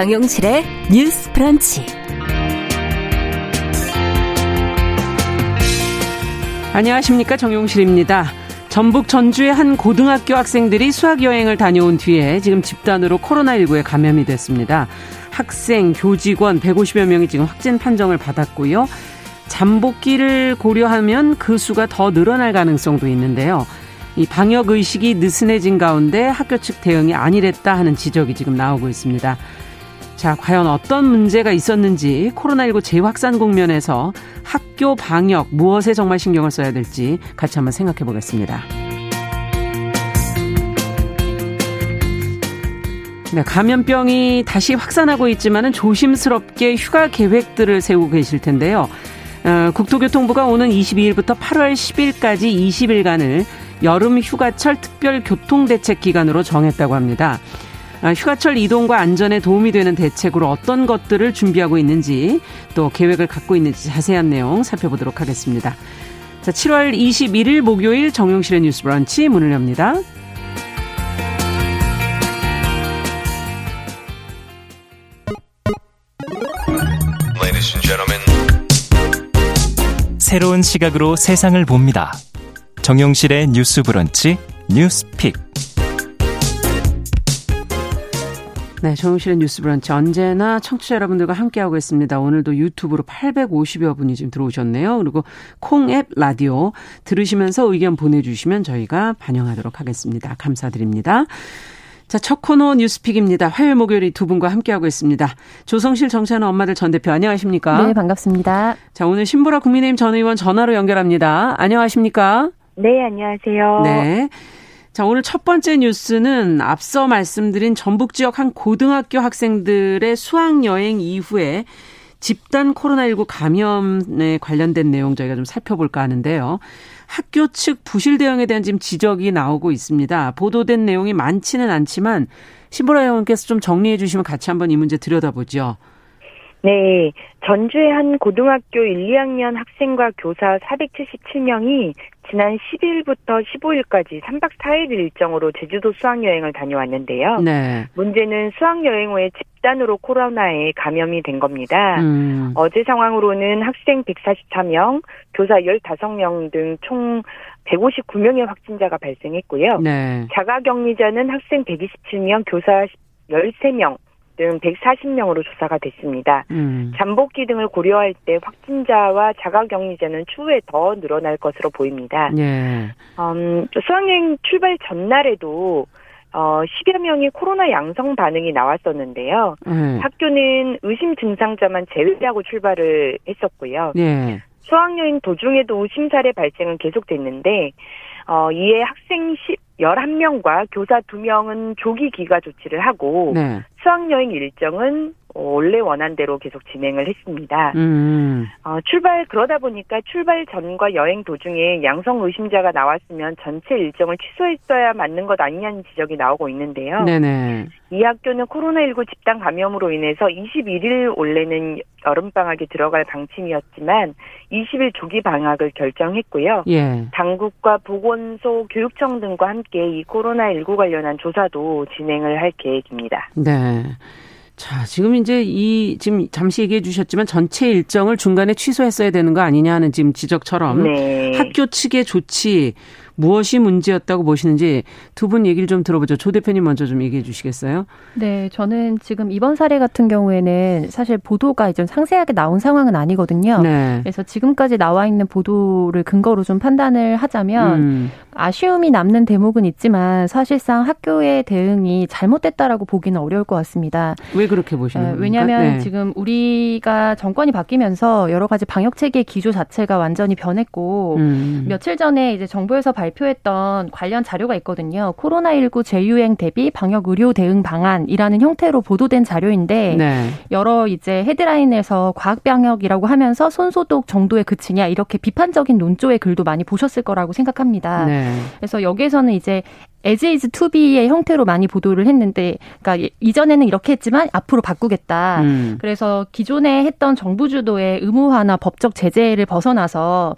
정용실의 뉴스 프런치. 안녕하십니까. 정용실입니다. 전북 전주의 한 고등학교 학생들이 수학여행을 다녀온 뒤에 지금 집단으로 코로나19에 감염이 됐습니다. 학생, 교직원 150여 명이 지금 확진 판정을 받았고요. 잠복기를 고려하면 그 수가 더 늘어날 가능성도 있는데요. 이 방역 의식이 느슨해진 가운데 학교 측 대응이 아니랬다 하는 지적이 지금 나오고 있습니다. 자, 과연 어떤 문제가 있었는지 코로나19 재확산 국면에서 학교 방역 무엇에 정말 신경을 써야 될지 같이 한번 생각해 보겠습니다. 네, 감염병이 다시 확산하고 있지만은 조심스럽게 휴가 계획들을 세우고 계실 텐데요. 어, 국토교통부가 오는 22일부터 8월 10일까지 20일간을 여름 휴가철 특별 교통대책 기간으로 정했다고 합니다. 아, 휴가철 이동과 안전에 도움이 되는 대책으로 어떤 것들을 준비하고 있는지 또 계획을 갖고 있는지 자세한 내용 살펴보도록 하겠습니다. 자, 7월 21일 목요일 정용실의 뉴스 브런치 문을 엽니다. 새로운 시각으로 세상을 봅니다. 정용실의 뉴스 브런치 뉴스 pick. 네, 정용실의 뉴스 브런치 언제나 청취자 여러분들과 함께하고 있습니다. 오늘도 유튜브로 850여 분이 지금 들어오셨네요. 그리고 콩 앱 라디오 들으시면서 의견 보내주시면 저희가 반영하도록 하겠습니다. 감사드립니다. 자, 첫 코너 뉴스 pick입니다. 화요일 목요일 두 분과 함께하고 있습니다. 조성실 정치하는 엄마들 전 대표 안녕하십니까? 네, 반갑습니다. 자, 오늘 신보라 국민의힘 전 의원 전화로 연결합니다. 안녕하십니까? 네, 안녕하세요. 네. 자, 오늘 첫 번째 뉴스는 앞서 말씀드린 전북 지역 한 고등학교 학생들의 수학여행 이후에 집단 코로나19 감염에 관련된 내용 저희가 좀 살펴볼까 하는데요. 학교 측 부실 대응에 대한 지금 지적이 나오고 있습니다. 보도된 내용이 많지는 않지만 신보라 의원께서 좀 정리해 주시면 같이 한번 이 문제 들여다보죠. 네. 전주의 한 고등학교 1, 2학년 학생과 교사 477명이 지난 10일부터 15일까지 3박 4일 일정으로 제주도 수학여행을 다녀왔는데요. 네. 문제는 수학여행 후에 집단으로 코로나에 감염이 된 겁니다. 음. 어제 상황으로는 학생 144명, 교사 15명 등 총 159명의 확진자가 발생했고요. 네. 자가격리자는 학생 127명, 교사 13명, 등 140명으로 조사가 됐습니다. 음. 잠복기 등을 고려할 때 확진자와 자가격리자는 추후에 더 늘어날 것으로 보입니다. 예. 음, 수학여행 출발 전날에도 어, 10여 명이 코로나 양성 반응이 나왔었는데요. 예. 학교는 의심 증상자만 제외하고 출발을 했었고요. 예. 수학여행 도중에도 의심 사례 발생은 계속됐는데 어, 이에 학생 10, 11명과 교사 2명은 조기 귀가 조치를 하고 네. 수학여행 일정은 원래 원한 대로 계속 진행을 했습니다. 음. 어, 출발 그러다 보니까 출발 전과 여행 도중에 양성 의심자가 나왔으면 전체 일정을 취소했어야 맞는 것 아니냐는 지적이 나오고 있는데요. 네네. 이 학교는 코로나19 집단 감염으로 인해서 21일 원래는 여름 방학에 들어갈 방침이었지만 20일 조기 방학을 결정했고요. 예. 당국과 보건소, 교육청 등과 함께 이 코로나19 관련한 조사도 진행을 할 계획입니다. 네. 자, 지금 이제 이, 지금 잠시 얘기해 주셨지만 전체 일정을 중간에 취소했어야 되는 거 아니냐 하는 지금 지적처럼 네. 학교 측의 조치 무엇이 문제였다고 보시는지 두 분 얘기를 좀 들어보죠. 조 대표님 먼저 좀 얘기해 주시겠어요? 네, 저는 지금 이번 사례 같은 경우에는 사실 보도가 이제 상세하게 나온 상황은 아니거든요. 네. 그래서 지금까지 나와 있는 보도를 근거로 좀 판단을 하자면 음, 아쉬움이 남는 대목은 있지만 사실상 학교의 대응이 잘못됐다라고 보기는 어려울 것 같습니다. 왜 그렇게 보시는 에, 겁니까? 왜냐하면 네. 지금 우리가 정권이 바뀌면서 여러 가지 방역 체계 기조 자체가 완전히 변했고 음, 며칠 전에 이제 정부에서 발 표했던 관련 자료가 있거든요. 코로나19 재유행 대비 방역 의료 대응 방안이라는 형태로 보도된 자료인데 네. 여러 이제 헤드라인에서 과학 방역이라고 하면서 손소독 정도에 그치냐 이렇게 비판적인 논조의 글도 많이 보셨을 거라고 생각합니다. 네. 그래서 여기에서는 이제 as is to be의 형태로 많이 보도를 했는데 그러니까 이전에는 이렇게 했지만 앞으로 바꾸겠다. 음, 그래서 기존에 했던 정부 주도의 의무화나 법적 제재를 벗어나서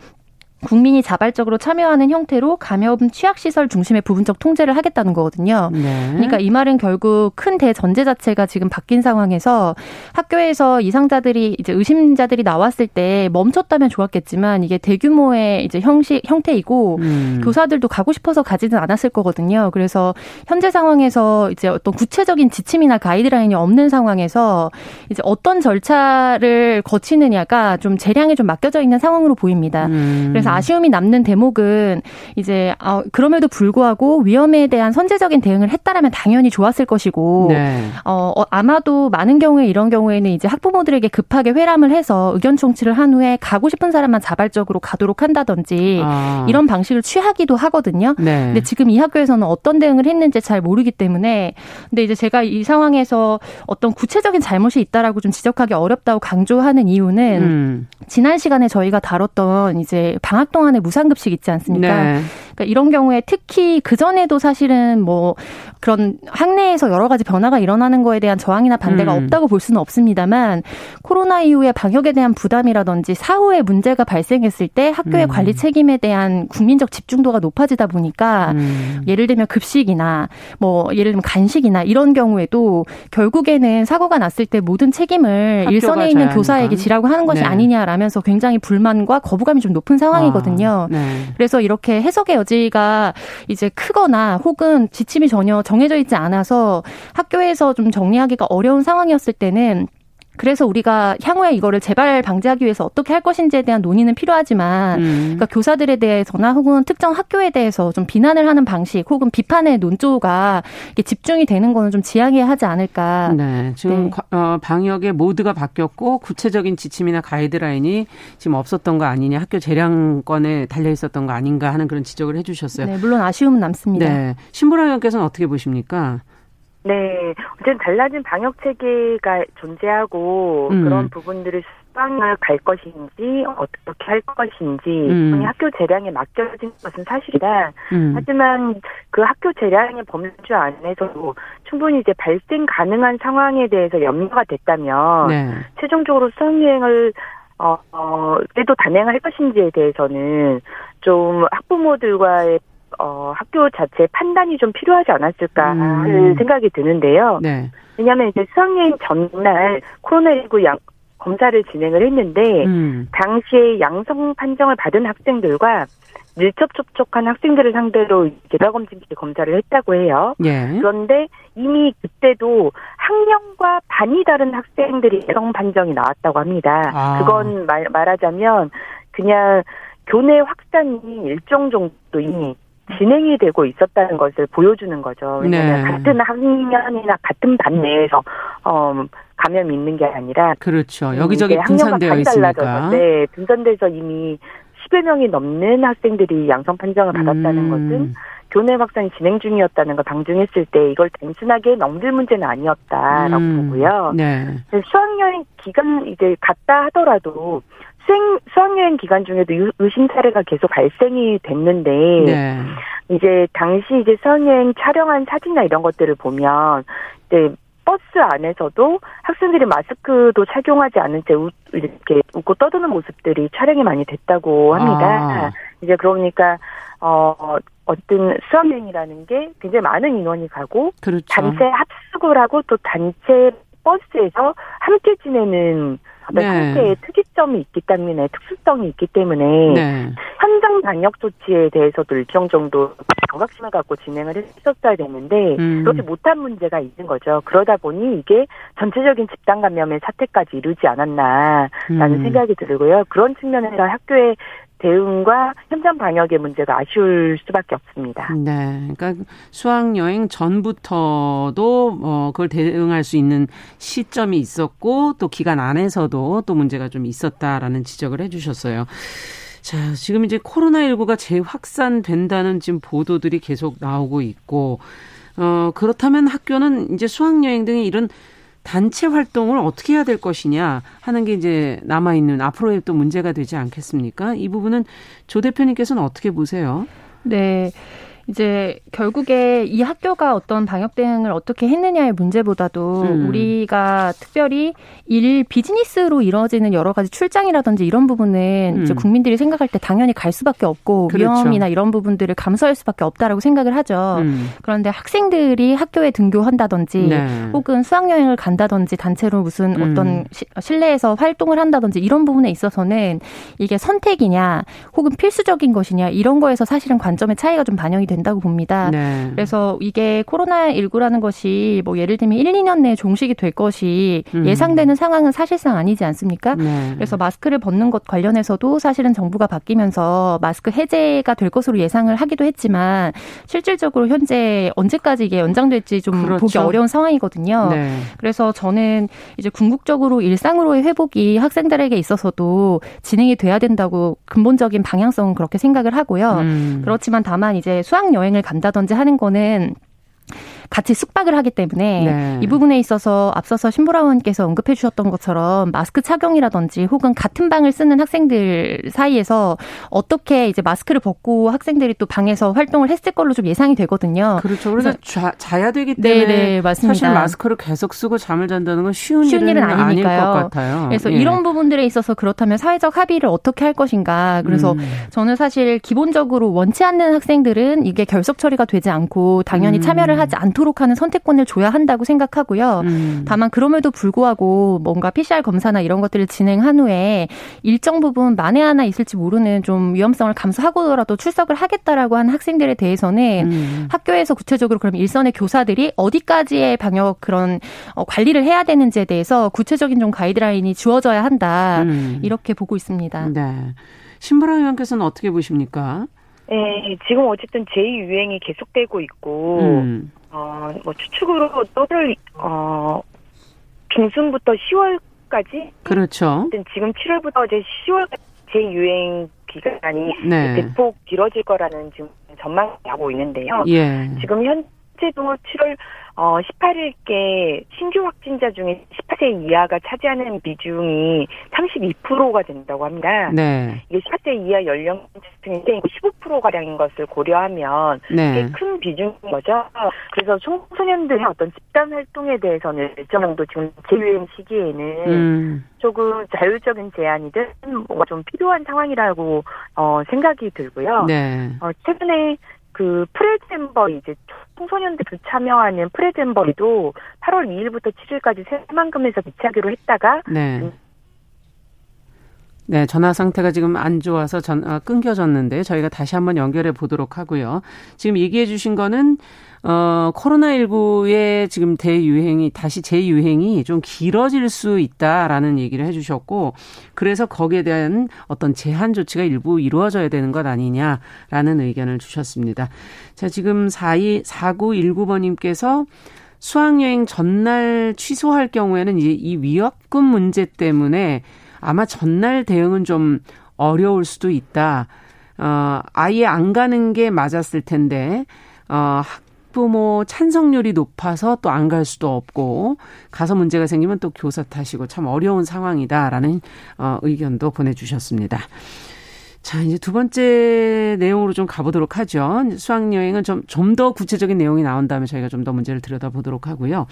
국민이 자발적으로 참여하는 형태로 감염 취약 시설 중심의 부분적 통제를 하겠다는 거거든요. 네. 그러니까 이 말은 결국 큰 대전제 자체가 지금 바뀐 상황에서 학교에서 이상자들이 이제 의심자들이 나왔을 때 멈췄다면 좋았겠지만 이게 대규모의 이제 형식 형태이고 음. 교사들도 가고 싶어서 가지는 않았을 거거든요. 그래서 현재 상황에서 이제 어떤 구체적인 지침이나 가이드라인이 없는 상황에서 이제 어떤 절차를 거치느냐가 좀 재량에 좀 맡겨져 있는 상황으로 보입니다. 음. 그래서 아쉬움이 남는 대목은 이제 어, 그럼에도 불구하고 위험에 대한 선제적인 대응을 했다라면 당연히 좋았을 것이고 네. 어, 어, 아마도 많은 경우에 이런 경우에는 이제 학부모들에게 급하게 회람을 해서 의견 총치를 한 후에 가고 싶은 사람만 자발적으로 가도록 한다든지 아. 이런 방식을 취하기도 하거든요. 네. 근데 지금 이 학교에서는 어떤 대응을 했는지 잘 모르기 때문에 근데 이제 제가 이 상황에서 어떤 구체적인 잘못이 있다라고 좀 지적하기 어렵다고 강조하는 이유는 음. 지난 시간에 저희가 다뤘던 이제 방학 동안에 무상급식 있지 않습니까? 네. 그러니까 이런 경우에 특히 그 전에도 사실은 뭐 그런 학내에서 여러 가지 변화가 일어나는 거에 대한 저항이나 반대가 음. 없다고 볼 수는 없습니다만 코로나 이후에 방역에 대한 부담이라든지 사후에 문제가 발생했을 때 학교의 음. 관리 책임에 대한 국민적 집중도가 높아지다 보니까 음. 예를 들면 급식이나 뭐 예를 들면 간식이나 이런 경우에도 결국에는 사고가 났을 때 모든 책임을 일선에 있는 교사에게 지라고 하는 것이 네. 아니냐라면서 굉장히 불만과 거부감이 좀 높은 상황이거든요. 아, 네. 그래서 이렇게 해석의 여지가 이제 크거나 혹은 지침이 전혀 정해져 있지 않아서 학교에서 좀 정리하기가 어려운 상황이었을 때는 그래서 우리가 향후에 이거를 재발 방지하기 위해서 어떻게 할 것인지에 대한 논의는 필요하지만 음. 그러니까 교사들에 대해서나 혹은 특정 학교에 대해서 좀 비난을 하는 방식 혹은 비판의 논조가 집중이 되는 거는 좀 지양해야 하지 않을까. 네. 지금 네. 어, 방역의 모드가 바뀌었고 구체적인 지침이나 가이드라인이 지금 없었던 거 아니냐 학교 재량권에 달려 있었던 거 아닌가 하는 그런 지적을 해 주셨어요. 네, 물론 아쉬움은 남습니다. 네. 신보라 의원께서는 어떻게 보십니까? 네, 어쨌든 달라진 방역 체계가 존재하고 음. 그런 부분들을 수방을 갈 것인지 어떻게 할 것인지 음. 학교 재량에 맡겨진 것은 사실이다. 음. 하지만 그 학교 재량의 범주 안에서도 충분히 이제 발생 가능한 상황에 대해서 염려가 됐다면 네. 최종적으로 수학여행을 어, 어, 그래도 단행할 것인지에 대해서는 좀 학부모들과의 어, 학교 자체 판단이 좀 필요하지 않았을까 하는 음. 생각이 드는데요. 네. 왜냐하면 이제 수학여행 전날 코로나19 양, 검사를 진행을 했는데 음. 당시에 양성 판정을 받은 학생들과 밀접 접촉한 학생들을 상대로 개별검진 기 검사를 했다고 해요. 예. 그런데 이미 그때도 학년과 반이 다른 학생들이 양성 판정이 나왔다고 합니다. 아. 그건 말, 말하자면 그냥 교내 확산이 일정 정도 이미 진행이 되고 있었다는 것을 보여주는 거죠. 왜냐하면 네. 같은 학년이나 같은 반 내에서 어, 감염이 있는 게 아니라 그렇죠. 음, 여기저기 분산되어 있으니까. 네, 분산돼서 이미 10여 명이 넘는 학생들이 양성 판정을 받았다는 음. 것은 교내 확산이 진행 중이었다는 걸 방증했을 때 이걸 단순하게 넘길 문제는 아니었다라고 음. 보고요. 네. 수학여행 기간 이제 갔다 하더라도 수행, 수학여행 기간 중에도 의심 사례가 계속 발생이 됐는데, 네. 이제 당시 이제 수학여행 촬영한 사진이나 이런 것들을 보면, 이제 버스 안에서도 학생들이 마스크도 착용하지 않은 채 웃, 이렇게 웃고 떠드는 모습들이 촬영이 많이 됐다고 합니다. 아. 이제 그러니까, 어, 어떤 수학여행이라는 게 굉장히 많은 인원이 가고, 그렇죠. 단체 합숙을 하고 또 단체 버스에서 함께 지내는 어떤 네. 상태의 특이점이 있기 때문에 특수성이 있기 때문에 네. 현장 방역 조치에 대해서도 일정 정도 경각심을 갖고 진행을 했었어야 되는데 음. 그렇지 못한 문제가 있는 거죠. 그러다 보니 이게 전체적인 집단 감염의 사태까지 이르지 않았나라는 음. 생각이 들고요. 그런 측면에서 학교의 대응과 현장 방역의 문제가 아쉬울 수밖에 없습니다. 네. 그러니까 수학 여행 전부터도 어 그걸 대응할 수 있는 시점이 있었고 또 기간 안에서도 또 문제가 좀 있었다라는 지적을 해 주셨어요. 자, 지금 이제 코로나19가 재확산된다는 지금 보도들이 계속 나오고 있고 어 그렇다면 학교는 이제 수학 여행 등의 이런 단체 활동을 어떻게 해야 될 것이냐 하는 게 이제 남아 있는 앞으로의 또 문제가 되지 않겠습니까? 이 부분은 조 대표님께서는 어떻게 보세요? 네. 이제 결국에 이 학교가 어떤 방역 대응을 어떻게 했느냐의 문제보다도 음. 우리가 특별히 일 비즈니스로 이루어지는 여러 가지 출장이라든지 이런 부분은 음. 이제 국민들이 생각할 때 당연히 갈 수밖에 없고 그렇죠. 위험이나 이런 부분들을 감수할 수밖에 없다라고 생각을 하죠. 음. 그런데 학생들이 학교에 등교한다든지 네. 혹은 수학 여행을 간다든지 단체로 무슨 음. 어떤 시, 실내에서 활동을 한다든지 이런 부분에 있어서는 이게 선택이냐 혹은 필수적인 것이냐 이런 거에서 사실은 관점의 차이가 좀 반영이 된다고 봅니다. 네. 그래서 이게 코로나19라는 것이 뭐 예를 들면 1, 2년 내에 종식이 될 것이 음. 예상되는 상황은 사실상 아니지 않습니까? 네. 그래서 마스크를 벗는 것 관련해서도 사실은 정부가 바뀌면서 마스크 해제가 될 것으로 예상을 하기도 했지만 실질적으로 현재 언제까지 이게 연장될지 좀 그렇죠. 보기 어려운 상황이거든요. 네. 그래서 저는 이제 궁극적으로 일상으로의 회복이 학생들에게 있어서도 진행이 돼야 된다고 근본적인 방향성은 그렇게 생각을 하고요. 음. 그렇지만 다만 이제 수학 수학 여행을 간다든지 하는 거는 같이 숙박을 하기 때문에 네. 이 부분에 있어서 앞서서 신보라 의원께서 언급해 주셨던 것처럼 마스크 착용이라든지 혹은 같은 방을 쓰는 학생들 사이에서 어떻게 이제 마스크를 벗고 학생들이 또 방에서 활동을 했을 걸로 좀 예상이 되거든요. 그렇죠. 그래서, 자, 자야 되기 때문에 네, 네, 맞습니다. 사실 마스크를 계속 쓰고 잠을 잔다는 건 쉬운, 쉬운 일은, 일은 아니니까요. 아닐 것 같아요. 그래서 예. 이런 부분들에 있어서 그렇다면 사회적 합의를 어떻게 할 것인가. 그래서 음. 저는 사실 기본적으로 원치 않는 학생들은 이게 결석 처리가 되지 않고 당연히 음. 참여를 하지 않도록 않도록 하는 선택권을 줘야 한다고 생각하고요. 음. 다만 그럼에도 불구하고 뭔가 PCR 검사나 이런 것들을 진행한 후에 일정 부분 만에 하나 있을지 모르는 좀 위험성을 감수하고라도 출석을 하겠다라고 하는 학생들에 대해서는 음. 학교에서 구체적으로 그럼 일선의 교사들이 어디까지의 방역 그런 어, 관리를 해야 되는지에 대해서 구체적인 좀 가이드라인이 주어져야 한다. 음. 이렇게 보고 있습니다. 네. 신보라 의원께서는 어떻게 보십니까? 네, 지금 어쨌든 제2 유행이 계속되고 있고, 음. 어, 뭐 추측으로 또를 어 중순부터 10월까지 그렇죠. 지금 7월부터 이제 10월 제 유행 기간이 네. 대폭 길어질 거라는 지금 전망이 나고 있는데요. 예. 지금 현재도 7월 어, 18일께 신규 확진자 중에 18세 이하가 차지하는 비중이 32%가 된다고 합니다. 네. 이게 18세 이하 연령층인데 15%가량인 것을 고려하면 네. 큰 비중인 거죠. 그래서 청소년들의 어떤 집단 활동에 대해서는 일정 정도 지금 재유행 시기에는 음. 조금 자율적인 제한이든 뭔가 좀 필요한 상황이라고 어, 생각이 들고요. 네. 어, 최근에 그 프레젠버 이제 청소년들 참여하는 프레젠버리도 8월 2일부터 7일까지 새만금에서 개최하기로 했다가 네. 네, 전화 상태가 지금 안 좋아서 전 아, 끊겨졌는데 저희가 다시 한번 연결해 보도록 하고요. 지금 얘기해 주신 거는 어, 코로나19의 지금 대유행이, 다시 재유행이 좀 길어질 수 있다라는 얘기를 해주셨고, 그래서 거기에 대한 어떤 제한 조치가 일부 이루어져야 되는 것 아니냐라는 의견을 주셨습니다. 자, 지금 42, 4919번님께서 수학여행 전날 취소할 경우에는 이, 이 위협금 문제 때문에 아마 전날 대응은 좀 어려울 수도 있다. 어, 아예 안 가는 게 맞았을 텐데, 어, 학부모 찬성률이 높아서 또 안 갈 수도 없고 가서 문제가 생기면 또 교사 탓이고 참 어려운 상황이다라는 어, 의견도 보내주셨습니다. 자, 이제 두 번째 내용으로 좀 가보도록 하죠. 수학여행은 좀, 좀 더 구체적인 내용이 나온 다음에 저희가 좀 더 문제를 들여다보도록 하고요.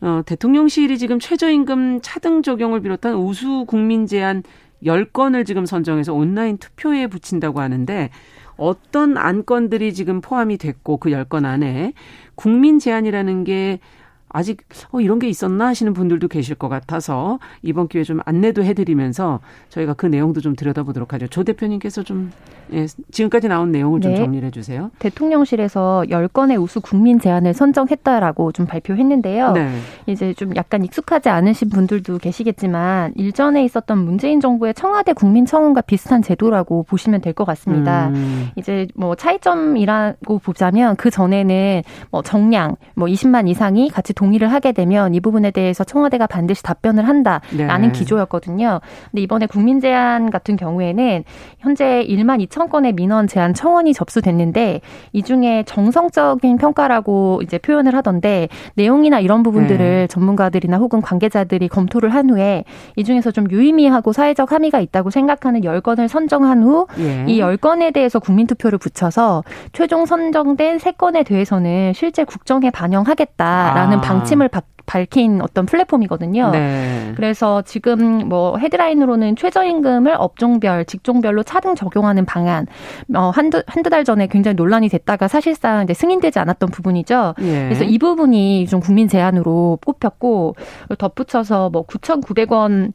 어, 대통령실이 지금 최저임금 차등 적용을 비롯한 우수 국민 제한 10건을 지금 선정해서 온라인 투표에 붙인다고 하는데 어떤 안건들이 지금 포함이 됐고 그 10건 안에 국민 제안이라는 게 아직 어 이런 게 있었나 하시는 분들도 계실 것 같아서 이번 기회에 좀 안내도 해드리면서 저희가 그 내용도 좀 들여다보도록 하죠. 조 대표님께서 좀 예, 지금까지 나온 내용을 좀 네. 정리를 해주세요. 대통령실에서 10건의 우수 국민 제안을 선정했다라고 좀 발표했는데요. 네. 이제 좀 약간 익숙하지 않으신 분들도 계시겠지만 일전에 있었던 문재인 정부의 청와대 국민청원과 비슷한 제도라고 보시면 될 것 같습니다. 음. 이제 뭐 차이점이라고 보자면 그 전에는 뭐 정량 뭐 20만 이상이 같이 동의를 하게 되면 이 부분에 대해서 청와대가 반드시 답변을 한다라는 네. 기조였거든요. 근데 이번에 국민 제안 같은 경우에는 현재 1만 2천 건의 민원 제안 청원이 접수됐는데 이 중에 정성적인 평가라고 이제 표현을 하던데 내용이나 이런 부분들을 네. 전문가들이나 혹은 관계자들이 검토를 한 후에 이 중에서 좀 유의미하고 사회적 함의가 있다고 생각하는 10건을 선정한 후이 예. 10건에 대해서 국민투표를 붙여서 최종 선정된 3건에 대해서는 실제 국정에 반영하겠다라는 아. 방침을 받 밝힌 어떤 플랫폼이거든요. 네. 그래서 지금 뭐 헤드라인으로는 최저임금을 업종별, 직종별로 차등 적용하는 방안, 어, 한두, 한두 달 전에 굉장히 논란이 됐다가 사실상 이제 승인되지 않았던 부분이죠. 예. 그래서 이 부분이 좀 국민 제안으로 뽑혔고, 덧붙여서 뭐 9,900원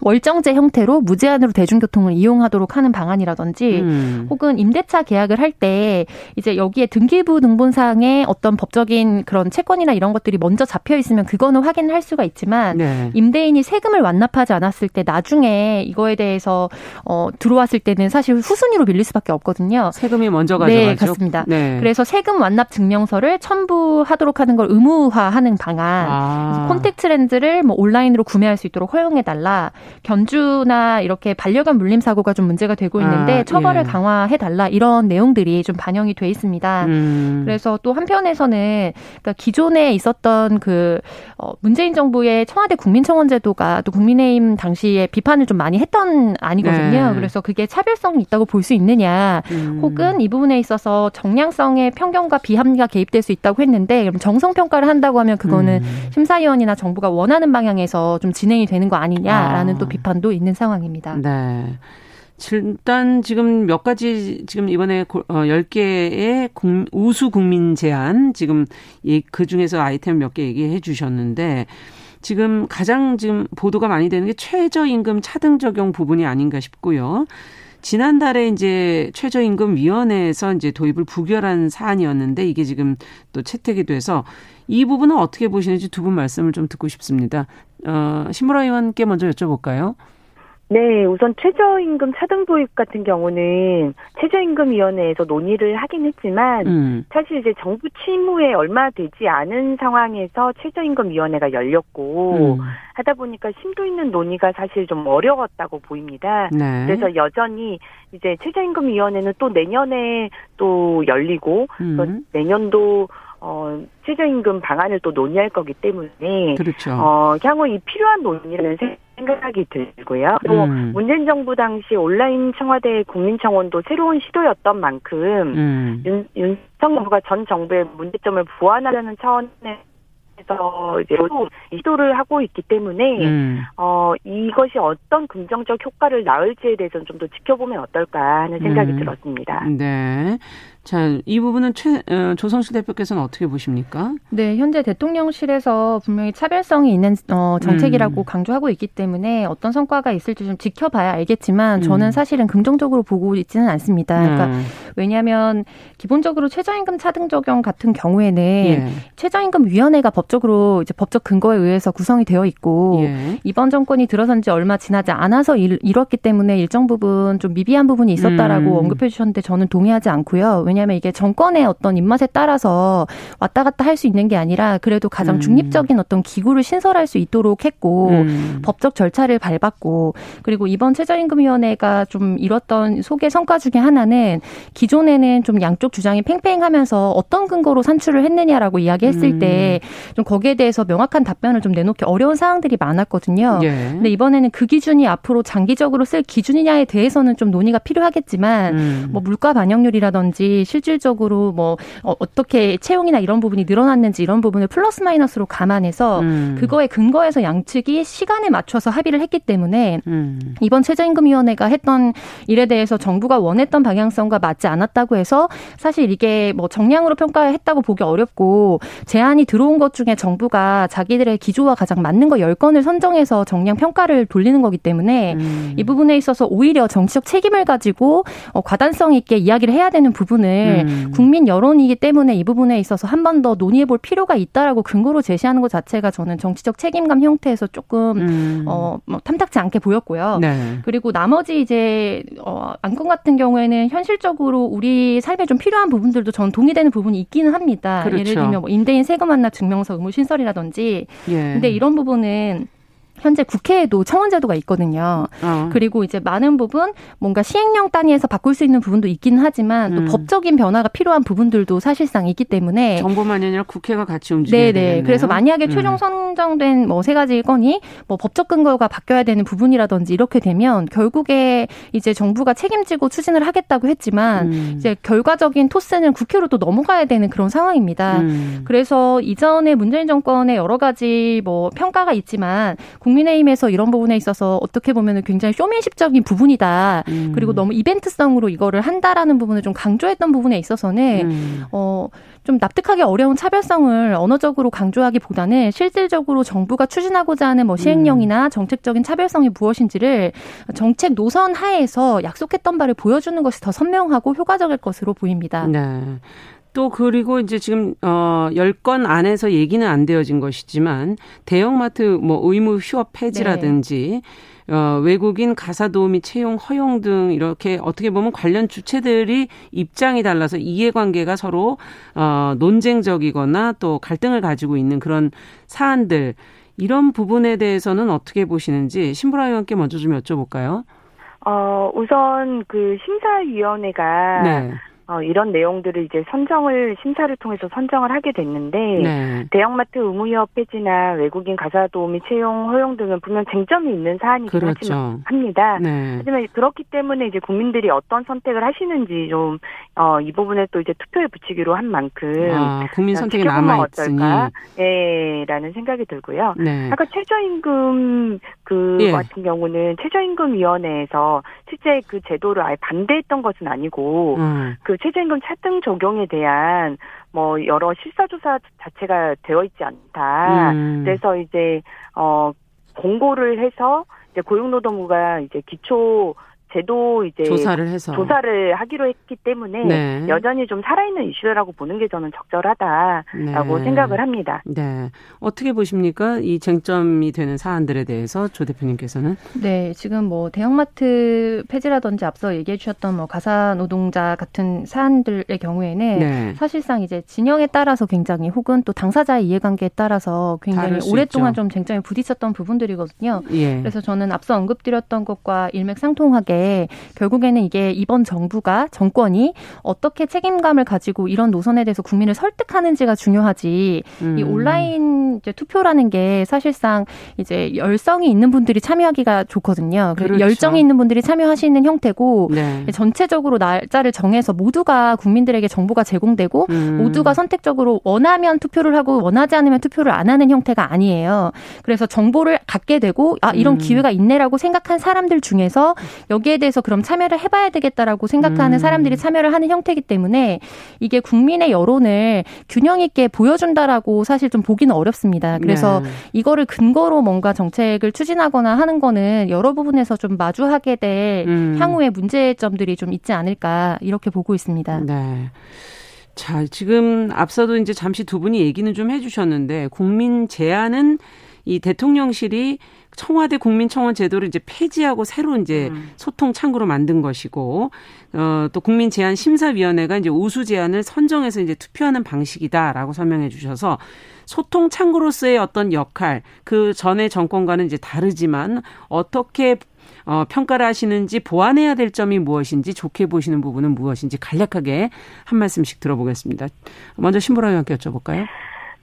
월정제 형태로 무제한으로 대중교통을 이용하도록 하는 방안이라든지 음. 혹은 임대차 계약을 할 때 이제 여기에 등기부 등본상에 어떤 법적인 그런 채권이나 이런 것들이 먼저 잡혀 있으면 그거는 확인할 수가 있지만 네. 임대인이 세금을 완납하지 않았을 때 나중에 이거에 대해서 어 들어왔을 때는 사실 후순위로 밀릴 수밖에 없거든요. 세금이 먼저 가져가죠. 네, 같습니다. 네. 그래서 세금 완납 증명서를 첨부하도록 하는 걸 의무화하는 방안. 아. 콘택트 렌즈를 뭐 온라인으로 구매할 수 있도록 허용해 달라. 견주나 이렇게 반려견 물림 사고가 좀 문제가 되고 있는데 아, 처벌을 예. 강화해 달라 이런 내용들이 좀 반영이 돼 있습니다. 음. 그래서 또 한편에서는 그러니까 기존에 있었던 그 어, 문재인 정부의 청와대 국민청원 제도가 또 국민의힘 당시에 비판을 좀 많이 했던 아니거든요. 네. 그래서 그게 차별성이 있다고 볼 수 있느냐, 음. 혹은 이 부분에 있어서 정량성의 편견과 비합리가 개입될 수 있다고 했는데 그럼 정성 평가를 한다고 하면 그거는 음. 심사위원이나 정부가 원하는 방향에서 좀 진행이 되는 거 아니냐라는 아. 또 비판도 있는 상황입니다. 네. 일단 지금 몇 가지 지금 이번에 10개의 어, 우수 국민 제안 지금 그 중에서 아이템 몇 개 얘기해 주셨는데 지금 가장 지금 보도가 많이 되는 게 최저임금 차등 적용 부분이 아닌가 싶고요. 지난달에 이제 최저임금 위원회에서 이제 도입을 부결한 사안이었는데 이게 지금 또 채택이 돼서 이 부분은 어떻게 보시는지 두 분 말씀을 좀 듣고 싶습니다. 어, 신무라 의원께 먼저 여쭤볼까요? 네, 우선 최저임금 차등 도입 같은 경우는 최저임금위원회에서 논의를 하긴 했지만 음. 사실 이제 정부 취임후에 얼마 되지 않은 상황에서 최저임금위원회가 열렸고 음. 하다 보니까 심도 있는 논의가 사실 좀 어려웠다고 보입니다. 네. 그래서 여전히 이제 최저임금위원회는 또 내년에 또 열리고 음. 또 내년도 어, 최저임금 방안을 또 논의할 거기 때문에 그렇죠. 어, 향후 이 필요한 논의는 생각이 들고요. 또 음. 문재인 정부 당시 온라인 청와대 국민청원도 새로운 시도였던 만큼 음. 윤, 윤석 정부가 전 정부의 문제점을 보완하려는 차원의 서 이제 시도를 하고 있기 때문에 음. 어 이것이 어떤 긍정적 효과를 낳을지에 대해서는 좀 더 지켜보면 어떨까 하는 생각이 음. 들었습니다. 네. 자, 이 부분은 최, 어, 조성실 대표께서는 어떻게 보십니까? 네, 현재 대통령실에서 분명히 차별성이 있는 어, 정책이라고 음. 강조하고 있기 때문에 어떤 성과가 있을지 좀 지켜봐야 알겠지만 저는 음. 사실은 긍정적으로 보고 있지는 않습니다. 그러니까 음. 왜냐하면 기본적으로 최저임금 차등 적용 같은 경우에는 예. 최저임금 위원회가 법적으로 이제 법적 근거에 의해서 구성이 되어 있고 예. 이번 정권이 들어선 지 얼마 지나지 않아서 일, 이뤘기 때문에 일정 부분 좀 미비한 부분이 있었다라고 음. 언급해 주셨는데 저는 동의하지 않고요. 왜냐 하면 이게 정권의 어떤 입맛에 따라서 왔다 갔다 할 수 있는 게 아니라 그래도 가장 음. 중립적인 어떤 기구를 신설할 수 있도록 했고 음. 법적 절차를 밟았고 그리고 이번 최저임금위원회가 좀 이뤘던 소개 성과 중에 하나는 기존에는 좀 양쪽 주장이 팽팽하면서 어떤 근거로 산출을 했느냐라고 이야기했을 음. 때좀 거기에 대해서 명확한 답변을 좀 내놓기 어려운 사항들이 많았거든요. 예. 근데 이번에는 그 기준이 앞으로 장기적으로 쓸 기준이냐에 대해서는 좀 논의가 필요하겠지만 음. 뭐 물가 반영률이라든지 실질적으로 뭐 어, 떻게 채용이나 이런 부분이 늘어났는지 이런 부분을 플러스 마이너스로 감안해서 음. 그거에 근거해서 양측이 시간에 맞춰서 합의를 했기 때문에 음. 이번 최저임금위원회가 했던 일에 대해서 정부가 원했던 방향성과 맞지 않았다고 해서 사실 이게 뭐 정량으로 평가했다고 보기 어렵고 제안이 들어온 것 중에 정부가 자기들의 기조와 가장 맞는 거 10건을 선정해서 정량 평가를 돌리는 거기 때문에 음. 이 부분에 있어서 오히려 정치적 책임을 가지고 어, 과단성 있게 이야기를 해야 되는 부분을 부분을 음. 국민 여론이기 때문에 이 부분에 있어서 한 번 더 논의해 볼 필요가 있다라고 근거로 제시하는 것 자체가 저는 정치적 책임감 형태에서 조금 음. 어, 뭐 탐탁지 않게 보였고요. 네. 그리고 나머지 이제 어, 안건 같은 경우에는 현실적으로 우리 삶에 좀 필요한 부분들도 저는 동의되는 부분이 있기는 합니다. 그렇죠. 예를 들면 뭐 임대인 세금 완납 증명서 의무 신설이라든지. 예. 근데 이런 부분은 현재 국회에도 청원제도가 있거든요. 어. 그리고 이제 많은 부분 뭔가 시행령 단위에서 바꿀 수 있는 부분도 있기는 하지만 또 음. 법적인 변화가 필요한 부분들도 사실상 있기 때문에 정부만이 아니라 국회가 같이 움직여야 네네. 되겠네요. 그래서 만약에 음. 최종 선정된 뭐 세 가지 건이 뭐 법적 근거가 바뀌어야 되는 부분이라든지 이렇게 되면 결국에 이제 정부가 책임지고 추진을 하겠다고 했지만 음. 이제 결과적인 토스는 국회로 또 넘어가야 되는 그런 상황입니다. 음. 그래서 이전에 문재인 정권의 여러 가지 뭐 평가가 있지만 국민의힘에서 이런 부분에 있어서 어떻게 보면 굉장히 쇼맨십적인 부분이다. 음. 그리고 너무 이벤트성으로 이거를 한다라는 부분을 좀 강조했던 부분에 있어서는 음. 어. 좀 납득하기 어려운 차별성을 언어적으로 강조하기보다는 실질적으로 정부가 추진하고자 하는 뭐 시행령이나 음. 정책적인 차별성이 무엇인지를 정책 노선 하에서 약속했던 바를 보여주는 것이 더 선명하고 효과적일 것으로 보입니다. 네. 또 그리고 이제 지금 어 10건 안에서 얘기는 안 되어진 것이지만 대형마트 뭐 의무 휴업 폐지라든지 네. 어, 외국인 가사 도우미 채용 허용 등 이렇게 어떻게 보면 관련 주체들이 입장이 달라서 이해관계가 서로 어, 논쟁적이거나 또 갈등을 가지고 있는 그런 사안들 이런 부분에 대해서는 어떻게 보시는지 신부라 의원께 먼저 좀 여쭤볼까요? 어, 우선 그 심사위원회가 네. 어, 이런 내용들을 이제 선정을 심사를 통해서 선정을 하게 됐는데 네. 대형마트 의무휴업 폐지나 외국인 가사 도우미 채용 허용 등은 분명 쟁점이 있는 사안이긴 그렇죠. 합니다. 네. 하지만 그렇기 때문에 이제 국민들이 어떤 선택을 하시는지 좀 어, 이 부분에 또 이제 투표에 붙이기로 한 만큼 아, 국민 선택이 남아 있으니 예, 라는 생각이 들고요. 네. 아까 최저임금 그 예. 같은 경우는 최저임금 위원회에서 실제 그 제도를 아예 반대했던 것은 아니고 음. 그 최저임금 차등 적용에 대한 뭐 여러 실사조사 자체가 되어 있지 않다. 음. 그래서 이제 어 공고를 해서 이제 고용노동부가 이제 기초 제도 이제 조사를 해서 조사를 하기로 했기 때문에 네. 여전히 좀 살아있는 이슈라고 보는 게 저는 적절하다라고 네. 생각을 합니다. 네. 어떻게 보십니까? 이 쟁점이 되는 사안들에 대해서 조 대표님께서는? 네. 지금 뭐 대형마트 폐지라든지 앞서 얘기해 주셨던 뭐 가사 노동자 같은 사안들의 경우에는 네. 사실상 이제 진영에 따라서 굉장히 혹은 또 당사자의 이해관계에 따라서 굉장히 오랫동안 있죠. 좀 쟁점에 부딪혔던 부분들이거든요. 예. 그래서 저는 앞서 언급드렸던 것과 일맥상통하게 결국에는 이게 이번 정부가 정권이 어떻게 책임감을 가지고 이런 노선에 대해서 국민을 설득하는지가 중요하지 음. 이 온라인 투표라는 게 사실상 이제 열성이 있는 분들이 참여하기가 좋거든요. 그렇죠. 열정이 있는 분들이 참여하시는 형태고 네. 전체적으로 날짜를 정해서 모두가 국민들에게 정보가 제공되고 음. 모두가 선택적으로 원하면 투표를 하고 원하지 않으면 투표를 안 하는 형태가 아니에요. 그래서 정보를 갖게 되고 아 이런 음. 기회가 있네라고 생각한 사람들 중에서 여기 여기에 대해서 그럼 참여를 해봐야 되겠다라고 생각하는 음. 사람들이 참여를 하는 형태이기 때문에 이게 국민의 여론을 균형 있게 보여준다라고 사실 좀 보기는 어렵습니다. 그래서 네. 이거를 근거로 뭔가 정책을 추진하거나 하는 거는 여러 부분에서 좀 마주하게 될 음. 향후의 문제점들이 좀 있지 않을까 이렇게 보고 있습니다. 네. 자, 지금 앞서도 이제 잠시 두 분이 얘기는 좀 해주셨는데 국민 제안은 이 대통령실이 청와대 국민청원 제도를 이제 폐지하고 새로 이제 음. 소통 창구로 만든 것이고 어또 국민 제안 심사위원회가 이제 우수 제안을 선정해서 이제 투표하는 방식이다라고 설명해 주셔서 소통 창구로서의 어떤 역할 그 전에 정권과는 이제 다르지만 어떻게 어, 평가를 하시는지 보완해야 될 점이 무엇인지 좋게 보시는 부분은 무엇인지 간략하게 한 말씀씩 들어보겠습니다. 먼저 신보라 의원께 여쭤볼까요?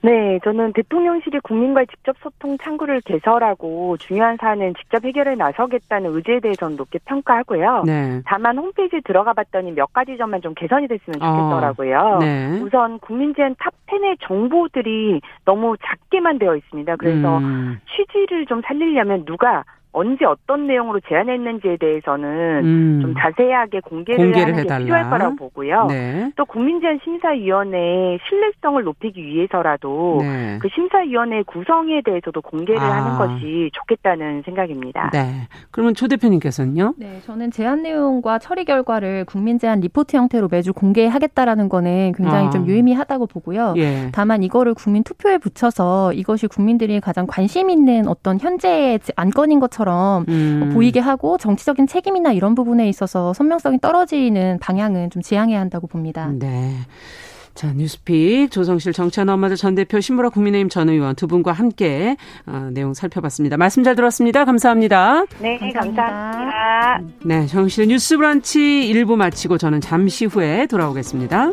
네, 저는 대통령실이 국민과의 직접 소통 창구를 개설하고 중요한 사안은 직접 해결에 나서겠다는 의지에 대해서는 높게 평가하고요. 네. 다만 홈페이지에 들어가 봤더니 몇 가지 점만 좀 개선이 됐으면 좋겠더라고요. 어, 네. 우선 국민제안 top 10의 정보들이 너무 작게만 되어 있습니다. 그래서 음. 취지를 좀 살리려면 누가 언제 어떤 내용으로 제안했는지에 대해서는 음. 좀 자세하게 공개를, 공개를 하는 해달라. 게 필요할 거라고 보고요. 네. 또 국민제안 심사위원회의 신뢰성을 높이기 위해서라도 네. 그 심사위원회 구성에 대해서도 공개를 아. 하는 것이 좋겠다는 생각입니다. 네. 그러면 조 대표님께서는요? 네, 저는 제안 내용과 처리 결과를 국민 제안 리포트 형태로 매주 공개하겠다라는 거는 굉장히 아. 좀 유의미하다고 보고요. 예. 다만 이거를 국민 투표에 붙여서 이것이 국민들이 가장 관심 있는 어떤 현재의 안건인 것처럼 음. 보이게 하고 정치적인 책임이나 이런 부분에 있어서 선명성이 떨어지는 방향은 좀 지양해야 한다고 봅니다. 네. 자, 뉴스픽 조성실 정치하는 엄마들 전 대표 신무라 국민의힘 전 의원 두 분과 함께 어, 내용 살펴봤습니다. 말씀 잘 들었습니다. 감사합니다. 네, 감사합니다. 감사합니다. 네, 정실 뉴스 브런치 1부 마치고 저는 잠시 후에 돌아오겠습니다.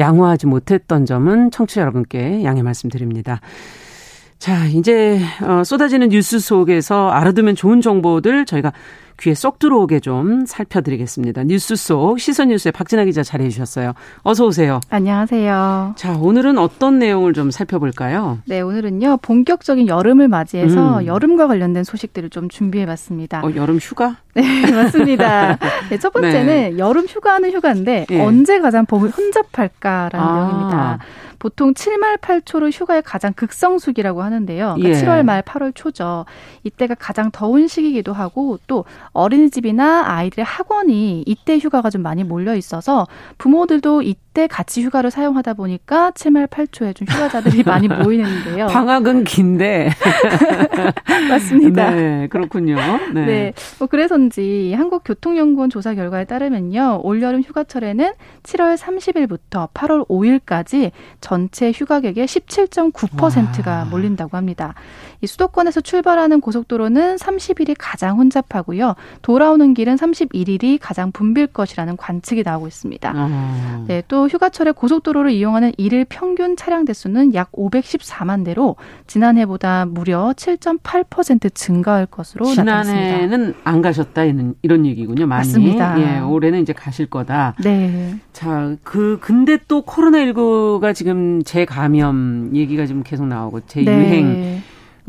양호하지 못했던 점은 청취자 여러분께 양해 말씀드립니다. 자, 이제 어, 쏟아지는 뉴스 속에서 알아두면 좋은 정보들 저희가 귀에 쏙 들어오게 좀 살펴드리겠습니다. 뉴스 속 시선 뉴스에 박진아 기자 자리해 주셨어요. 어서 오세요. 안녕하세요. 자, 오늘은 어떤 내용을 좀 살펴볼까요? 네, 오늘은요. 본격적인 여름을 맞이해서 음. 여름과 관련된 소식들을 좀 준비해 봤습니다. 어, 여름 휴가? 네, 맞습니다. 네, 첫 번째는 네. 여름 휴가는 휴가인데 네. 언제 가장 봄을 혼잡할까라는 아. 내용입니다. 보통 7말 8초를 휴가의 가장 극성수기라고 하는데요. 그러니까 예. 7월 말 8월 초죠. 이때가 가장 더운 시기이기도 하고 또 어린이집이나 아이들의 학원이 이때 휴가가 좀 많이 몰려 있어서 부모들도 이때 같이 휴가를 사용하다 보니까 7말 8초에 좀 휴가자들이 많이 모이는데요. 방학은 긴데. 맞습니다. 네, 그렇군요. 네. 네. 뭐 그래서인지 한국교통연구원 조사 결과에 따르면요. 올여름 휴가철에는 7월 30일부터 8월 5일까지 전체 휴가객의 17.9%가 와. 몰린다고 합니다. 이 수도권에서 출발하는 고속도로는 30일이 가장 혼잡하고요. 돌아오는 길은 31일이 가장 붐빌 것이라는 관측이 나오고 있습니다. 아. 네, 또 휴가철에 고속도로를 이용하는 일일 평균 차량 대수는 약 514만 대로 지난해보다 무려 7.8% 증가할 것으로 나타났습니다. 지난해는 안 가셨다 이런, 이런 얘기군요. 많이. 맞습니다. 예, 올해는 이제 가실 거다. 네. 자, 그 근데 또 코로나19가 지금 재감염 얘기가 좀 계속 나오고 재유행 네.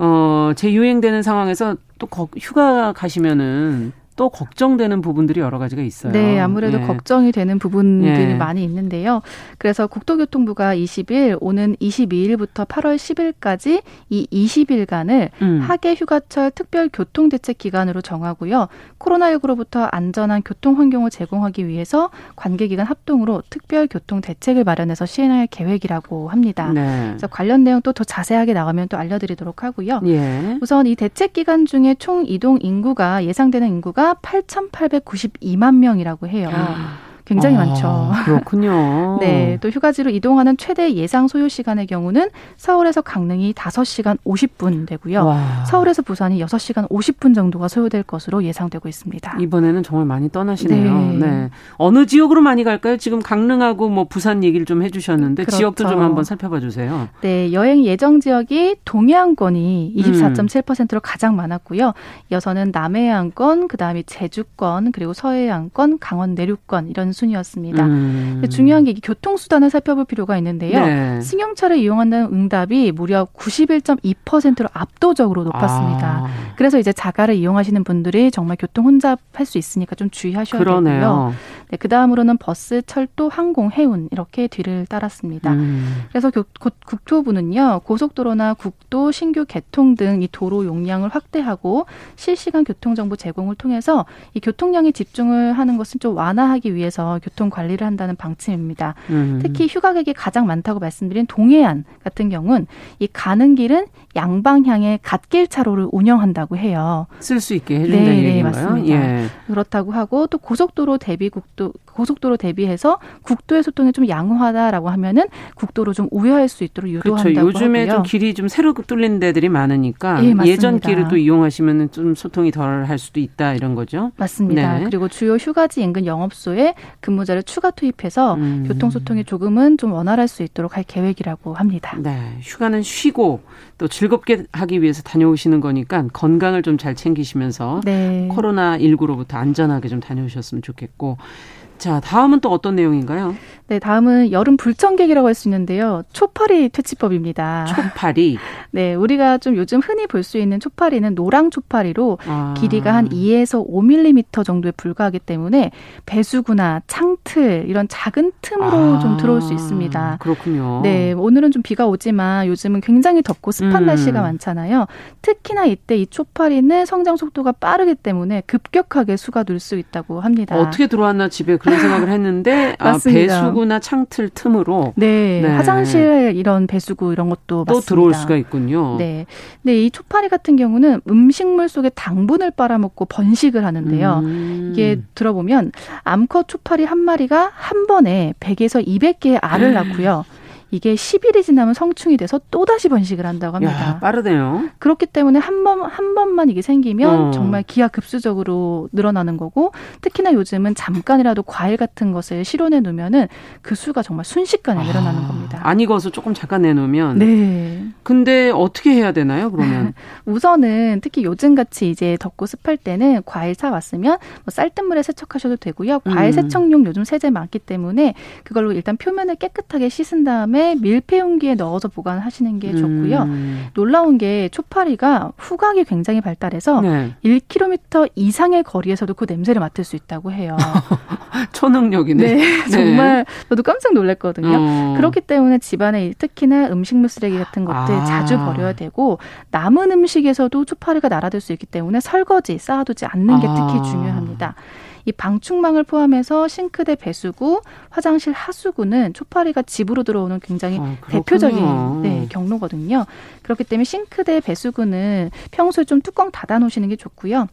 어, 재유행되는 상황에서 또 휴가 가시면은 또 걱정되는 부분들이 여러 가지가 있어요. 네, 아무래도 예. 걱정이 되는 부분들이 예. 많이 있는데요. 그래서 국토교통부가 20일 오는 22일부터 8월 10일까지 이 20일간을 음. 하계 휴가철 특별 교통 대책 기간으로 정하고요. 코로나19로부터 안전한 교통 환경을 제공하기 위해서 관계 기관 합동으로 특별 교통 대책을 마련해서 시행할 계획이라고 합니다. 네. 그래서 관련 내용 또 더 자세하게 나가면 또 알려드리도록 하고요. 예. 우선 이 대책 기간 중에 총 이동 인구가 예상되는 인구가 8,892만 명이라고 해요. 아. 굉장히 아, 많죠. 그렇군요. 네. 또 휴가지로 이동하는 최대 예상 소요 시간의 경우는 서울에서 강릉이 5시간 50분 되고요. 와. 서울에서 부산이 6시간 50분 정도가 소요될 것으로 예상되고 있습니다. 이번에는 정말 많이 떠나시네요. 네. 네. 어느 지역으로 많이 갈까요? 지금 강릉하고 뭐 부산 얘기를 좀 해주셨는데 그렇죠. 지역도 좀 한번 살펴봐 주세요. 네. 여행 예정 지역이 동해안권이 24.7%로 음. 가장 많았고요. 이어서는 남해안권, 그다음에 제주권, 그리고 서해안권, 강원 내륙권 이런 단순이었습니다. 음. 중요한 게 교통수단을 살펴볼 필요가 있는데요. 네. 승용차를 이용한다는 응답이 무려 91.2%로 압도적으로 높았습니다. 아. 그래서 이제 자가를 이용하시는 분들이 정말 교통 혼잡할 수 있으니까 좀 주의하셔야 그러네요. 되고요. 네, 그 다음으로는 버스, 철도, 항공, 해운 이렇게 뒤를 따랐습니다. 음. 그래서 교, 국토부는요 고속도로나 국도 신규 개통 등 이 도로 용량을 확대하고 실시간 교통 정보 제공을 통해서 이 교통량에 집중을 하는 것은 좀 완화하기 위해서 교통 관리를 한다는 방침입니다. 음. 특히 휴가객이 가장 많다고 말씀드린 동해안 같은 경우는 이 가는 길은 양방향의 갓길 차로를 운영한다고 해요. 쓸 수 있게 해준다는 네, 네, 맞습니다. 예. 그렇다고 하고 또 고속도로 대비 국도 고속도로 대비해서 국도의 소통이 좀 양호하다라고 하면은 국도로 좀 우회할 수 있도록 유도한다고 그렇죠. 요즘에 하고요. 좀 길이 좀 새로 뚫린 데들이 많으니까 예, 예전 길을 또 이용하시면은 좀 소통이 덜 할 수도 있다 이런 거죠. 맞습니다. 네. 그리고 주요 휴가지 인근 영업소에 근무자를 추가 투입해서 음. 교통 소통이 조금은 좀 원활할 수 있도록 할 계획이라고 합니다. 네, 휴가는 쉬고 또 즐겁게 하기 위해서 다녀오시는 거니까 건강을 좀 잘 챙기시면서 네. 코로나 19로부터 안전하게 좀 다녀오셨으면 좋겠고 자, 다음은 또 어떤 내용인가요? 네, 다음은 여름 불청객이라고 할 수 있는데요. 초파리 퇴치법입니다. 초파리. 네, 우리가 좀 요즘 흔히 볼 수 있는 초파리는 노랑 초파리로 아. 길이가 한 2에서 5mm 정도에 불과하기 때문에 배수구나 창틀 이런 작은 틈으로 아. 좀 들어올 수 있습니다. 그렇군요. 네, 오늘은 좀 비가 오지만 요즘은 굉장히 덥고 습한 음. 날씨가 많잖아요. 특히나 이때 이 초파리는 성장 속도가 빠르기 때문에 급격하게 수가 늘 수 있다고 합니다. 어떻게 들어왔나 집에 그런 생각을 했는데 아, 배수구나 창틀 틈으로 네, 네, 화장실 이런 배수구 이런 것도 또 맞습니다. 들어올 수가 있군요. 네, 근데 이 초파리 같은 경우는 음식물 속에 당분을 빨아먹고 번식을 하는데요. 음. 이게 들어보면 암컷 초파리 한 마리가 한 번에 100에서 200개의 알을 낳고요. 이게 10일이 지나면 성충이 돼서 또다시 번식을 한다고 합니다. 야, 빠르네요. 그렇기 때문에 한 번, 한 번만 이게 생기면 어. 정말 기하급수적으로 늘어나는 거고 특히나 요즘은 잠깐이라도 과일 같은 것을 실온에 놓으면은 그 수가 정말 순식간에 아, 늘어나는 겁니다. 안 익어서 조금 잠깐 내놓으면. 네. 근데 어떻게 해야 되나요, 그러면? 우선은 특히 요즘 같이 이제 덥고 습할 때는 과일 사 왔으면 뭐 쌀뜨물에 세척하셔도 되고요. 과일 음. 세척용 요즘 세제 많기 때문에 그걸로 일단 표면을 깨끗하게 씻은 다음에 다음에 밀폐 용기에 넣어서 보관하시는 게 좋고요. 음. 놀라운 게 초파리가 후각이 굉장히 발달해서 네. 1km 이상의 거리에서도 그 냄새를 맡을 수 있다고 해요. 초능력이네. 네, 네, 정말 저도 깜짝 놀랐거든요. 어. 그렇기 때문에 집안에 특히나 음식물 쓰레기 같은 것들 아. 자주 버려야 되고 남은 음식에서도 초파리가 날아들 수 있기 때문에 설거지 쌓아두지 않는 게 특히 아. 중요합니다. 이 방충망을 포함해서 싱크대 배수구, 화장실 하수구는 초파리가 집으로 들어오는 굉장히 아, 대표적인 네, 경로거든요. 그렇기 때문에 싱크대 배수구는 평소에 좀 뚜껑 닫아 놓으시는 게 좋고요.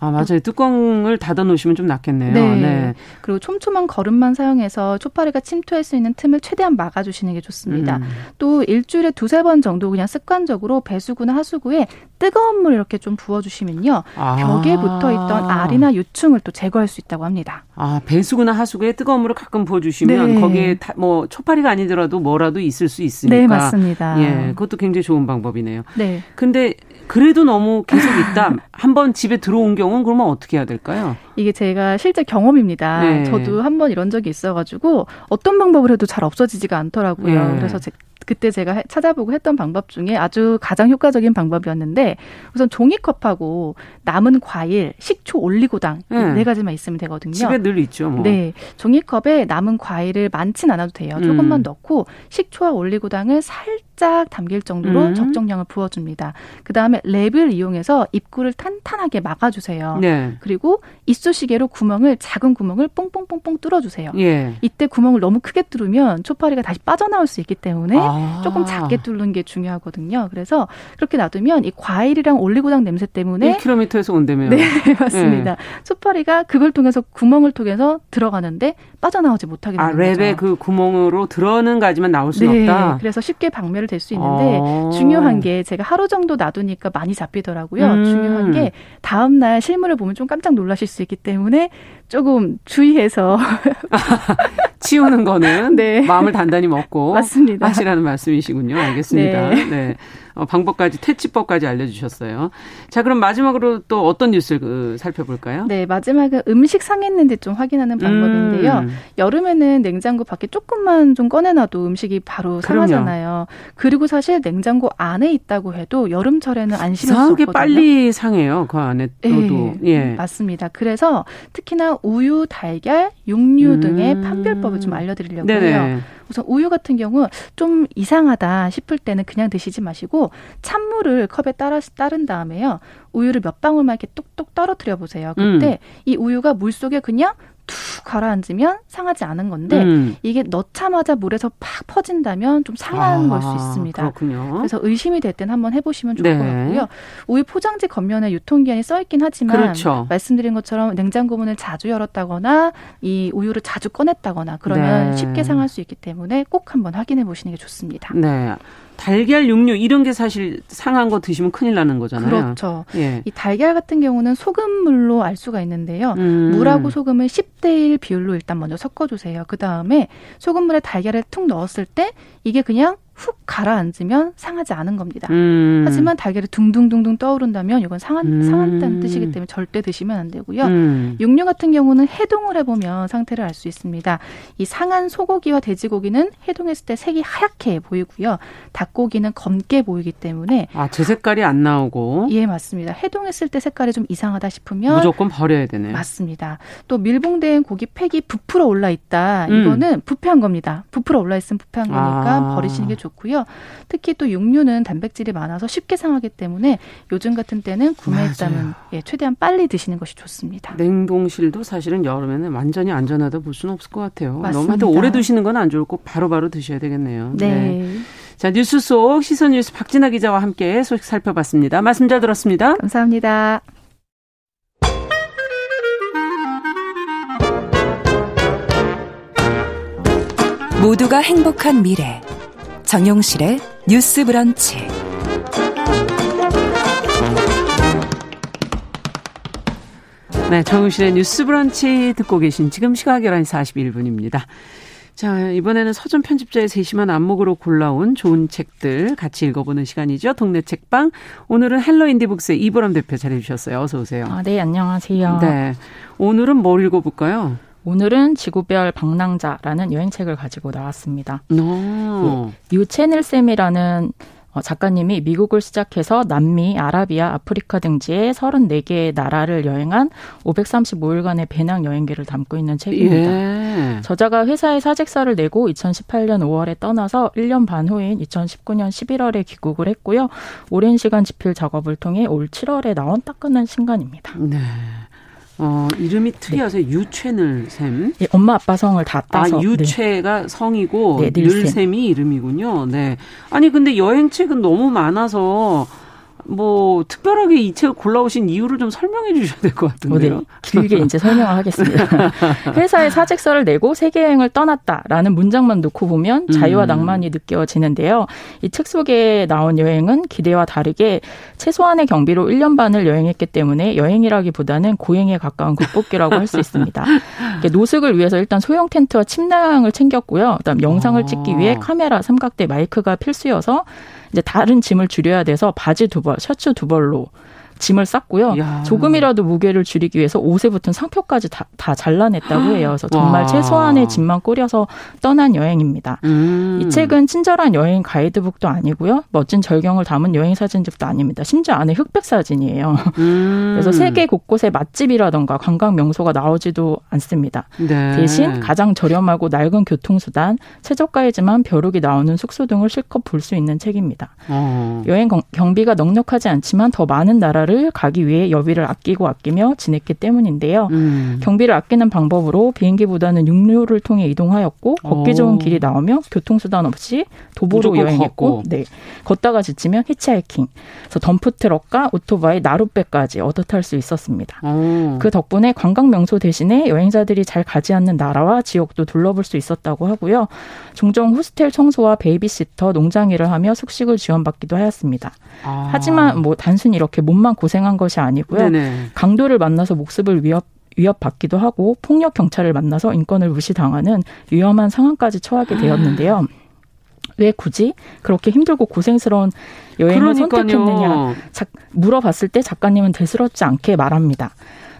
아, 맞아요. 뚜껑을 닫아 놓으시면 좀 낫겠네요. 네. 네. 그리고 촘촘한 거름만 사용해서 초파리가 침투할 수 있는 틈을 최대한 막아 주시는 게 좋습니다. 음. 또 일주일에 두세 번 정도 그냥 습관적으로 배수구나 하수구에 뜨거운 물 이렇게 좀 부어 주시면요. 아. 벽에 붙어 있던 알이나 유충을 또 제거할 수 있다고 합니다. 아, 배수구나 하수구에 뜨거운 물을 가끔 부어 주시면 네. 거기에 다, 뭐 초파리가 아니더라도 뭐라도 있을 수 있으니까. 네, 맞습니다. 예, 그것도 굉장히 좋은 방법이네요. 네. 근데 그래도 너무 계속 있다. 한번 집에 들어온 경우 는 그러면 어떻게 해야 될까요? 이게 제가 실제 경험입니다. 네. 저도 한 번 이런 적이 있어가지고 어떤 방법을 해도 잘 없어지지가 않더라고요. 네. 그래서 제, 그때 제가 찾아보고 했던 방법 중에 아주 가장 효과적인 방법이었는데 우선 종이컵하고 남은 과일, 식초, 올리고당 네. 네 가지만 있으면 되거든요. 집에 늘 있죠. 뭐. 네, 종이컵에 남은 과일을 많진 않아도 돼요. 조금만 음. 넣고 식초와 올리고당을 살짝 살짝 담길 정도로 음. 적정량을 부어줍니다. 그 다음에 랩을 이용해서 입구를 탄탄하게 막아주세요. 네. 그리고 이쑤시개로 구멍을 작은 구멍을 뽕뽕뽕뽕 뚫어주세요. 예. 이때 구멍을 너무 크게 뚫으면 초파리가 다시 빠져나올 수 있기 때문에 아. 조금 작게 뚫는 게 중요하거든요. 그래서 그렇게 놔두면 이 과일이랑 올리고당 냄새 때문에 1km에서 온다며요. 네, 맞습니다. 네. 초파리가 그걸 통해서 구멍을 통해서 들어가는데 빠져나오지 못하게 아, 되는 아, 거죠. 랩에 그 구멍으로 들어오는 가지만 나올 수는 네, 없다. 그래서 쉽게 박멸을 될 수 있는데 어. 중요한 게 제가 하루 정도 놔두니까 많이 잡히더라고요. 음. 중요한 게 다음 날 실물을 보면 좀 깜짝 놀라실 수 있기 때문에 조금 주의해서 치우는 거는 네. 마음을 단단히 먹고 맞습니다. 하시라는 말씀이시군요. 알겠습니다. 네. 네. 어, 방법까지 퇴치법까지 알려주셨어요. 자 그럼 마지막으로 또 어떤 뉴스를 그, 살펴볼까요? 네 마지막은 음식 상했는지 좀 확인하는 방법인데요. 음. 여름에는 냉장고 밖에 조금만 좀 꺼내놔도 음식이 바로 상하잖아요. 그럼요. 그리고 사실 냉장고 안에 있다고 해도 여름철에는 안심할 수 없거든요. 빨리 상해요. 그 안에 둬도. 네, 예. 맞습니다. 그래서 특히나 우유, 달걀, 육류 음. 등의 판별법을 좀 알려드리려고 해요. 우선 우유 같은 경우 좀 이상하다 싶을 때는 그냥 드시지 마시고 찬물을 컵에 따라 따른 다음에요. 우유를 몇 방울만 이렇게 뚝뚝 떨어뜨려 보세요. 그때 음. 이 우유가 물 속에 그냥 툭 가라앉으면 상하지 않은 건데 음. 이게 넣자마자 물에서 팍 퍼진다면 좀 상한 아, 걸수 있습니다. 그렇군요. 그래서 의심이 될 땐 한번 해보시면 좋을 네. 것 같고요. 우유 포장지 겉면에 유통기한이 써 있긴 하지만 그렇죠. 말씀드린 것처럼 냉장고 문을 자주 열었다거나 이 우유를 자주 꺼냈다거나 그러면 네. 쉽게 상할 수 있기 때문에 꼭 한번 확인해 보시는 게 좋습니다. 네. 달걀, 육류 이런 게 사실 상한 거 드시면 큰일 나는 거잖아요. 그렇죠. 예. 이 달걀 같은 경우는 소금물로 알 수가 있는데요. 음. 물하고 소금을 10대 1 비율로 일단 먼저 섞어 주세요. 그다음에 소금물에 달걀을 툭 넣었을 때 이게 그냥 훅 가라앉으면 상하지 않은 겁니다. 음. 하지만 달걀이 둥둥둥둥 떠오른다면 이건 상한, 음. 상한다는 뜻이기 때문에 절대 드시면 안 되고요. 음. 육류 같은 경우는 해동을 해보면 상태를 알 수 있습니다. 이 상한 소고기와 돼지고기는 해동했을 때 색이 하얗게 보이고요. 닭고기는 검게 보이기 때문에 아, 제 색깔이 안 나오고 예, 맞습니다. 해동했을 때 색깔이 좀 이상하다 싶으면 무조건 버려야 되네요. 맞습니다. 또 밀봉된 고기 팩이 부풀어 올라 있다. 음. 이거는 부패한 겁니다. 부풀어 올라 있으면 부패한 거니까 아. 버리시는 게 좋습니다. 좋고요. 특히 또 육류는 단백질이 많아서 쉽게 상하기 때문에 요즘 같은 때는 구매했다면 예, 최대한 빨리 드시는 것이 좋습니다. 냉동실도 사실은 여름에는 완전히 안전하다 볼 수는 없을 것 같아요. 맞습니다. 너무 오래 두시는 건 안 좋고 바로바로 바로 드셔야 되겠네요. 네. 네. 자, 뉴스 속 시선 뉴스 박진아 기자와 함께 소식 살펴봤습니다. 말씀 잘 들었습니다. 감사합니다. 모두가 행복한 미래 정용실의 뉴스 브런치. 네, 정용실의 뉴스 브런치 듣고 계신 지금 시각 11시 41분입니다. 자, 이번에는 서점 편집자의 세심한 안목으로 골라온 좋은 책들 같이 읽어보는 시간이죠. 동네 책방. 오늘은 헬로 인디북스의 이보람 대표 자리해주셨어요. 어서 오세요. 아, 네, 안녕하세요. 네. 오늘은 뭘 읽어볼까요? 오늘은 지구별 방랑자라는 여행책을 가지고 나왔습니다. 네, 유채넬 쌤이라는 어, 작가님이 미국을 시작해서 남미, 아라비아, 아프리카 등지의 34개의 나라를 여행한 535일간의 배낭 여행기를 담고 있는 책입니다. 예. 저자가 회사에 사직서를 내고 2018년 5월에 떠나서 1년 반 후인 2019년 11월에 귀국을 했고요. 오랜 시간 집필 작업을 통해 올 7월에 나온 따끈한 신간입니다. 네. 어, 이름이 특이하세요. 네. 유채늘 샘. 예, 엄마 아빠 성을 다 따서. 아, 유채가 네. 성이고 네, 늘샘이 이름이군요. 네. 아니 근데 여행책은 너무 많아서 뭐 특별하게 이 책을 골라오신 이유를 좀 설명해 주셔야 될 것 같은데요. 어, 네. 길게 이제 설명을 하겠습니다. 회사에 사직서를 내고 세계 여행을 떠났다라는 문장만 놓고 보면 자유와 음. 낭만이 느껴지는데요. 이 책 속에 나온 여행은 기대와 다르게 최소한의 경비로 1년 반을 여행했기 때문에 여행이라기보다는 고행에 가까운 극복기라고 할 수 있습니다. 노숙을 위해서 일단 소형 텐트와 침낭을 챙겼고요. 그다음 영상을 찍기 위해 아. 카메라, 삼각대, 마이크가 필수여서 이제 다른 짐을 줄여야 돼서 바지 두 벌, 셔츠 두 벌로 짐을 쌌고요. 야. 조금이라도 무게를 줄이기 위해서 옷에 붙은 상표까지 다, 다 잘라냈다고 해요. 그래서 정말 와. 최소한의 짐만 꾸려서 떠난 여행입니다. 음. 이 책은 친절한 여행 가이드북도 아니고요. 멋진 절경을 담은 여행 사진집도 아닙니다. 심지어 안에 흑백 사진이에요. 음. 그래서 세계 곳곳에 맛집이라던가 관광 명소가 나오지도 않습니다. 네. 대신 가장 저렴하고 낡은 교통수단, 최저가이지만 벼룩이 나오는 숙소 등을 실컷 볼 수 있는 책입니다. 어. 여행 경비가 넉넉하지 않지만 더 많은 나라를 나라를 가기 위해 여비를 아끼고 아끼며 지냈기 때문인데요. 음. 경비를 아끼는 방법으로 비행기보다는 육로를 통해 이동하였고 걷기 좋은 오. 길이 나오며 교통수단 없이 도보로 여행했고 걷고. 네. 걷다가 지치면 히치하이킹. 그래서 덤프트럭과 오토바이, 나룻배까지 얻어 탈 수 있었습니다. 오. 그 덕분에 관광 명소 대신에 여행자들이 잘 가지 않는 나라와 지역도 둘러볼 수 있었다고 하고요. 종종 호스텔 청소와 베이비시터, 농장 일을 하며 숙식을 지원받기도 하였습니다. 아. 하지만 뭐 단순히 이렇게 몸만 고생한 것이 아니고요. 네네. 강도를 만나서 목숨을 위협 위협받기도 하고 폭력 경찰을 만나서 인권을 무시당하는 위험한 상황까지 처하게 되었는데요. 왜 굳이 그렇게 힘들고 고생스러운 여행을 그러니까요. 선택했느냐 자, 물어봤을 때 작가님은 대수롭지 않게 말합니다.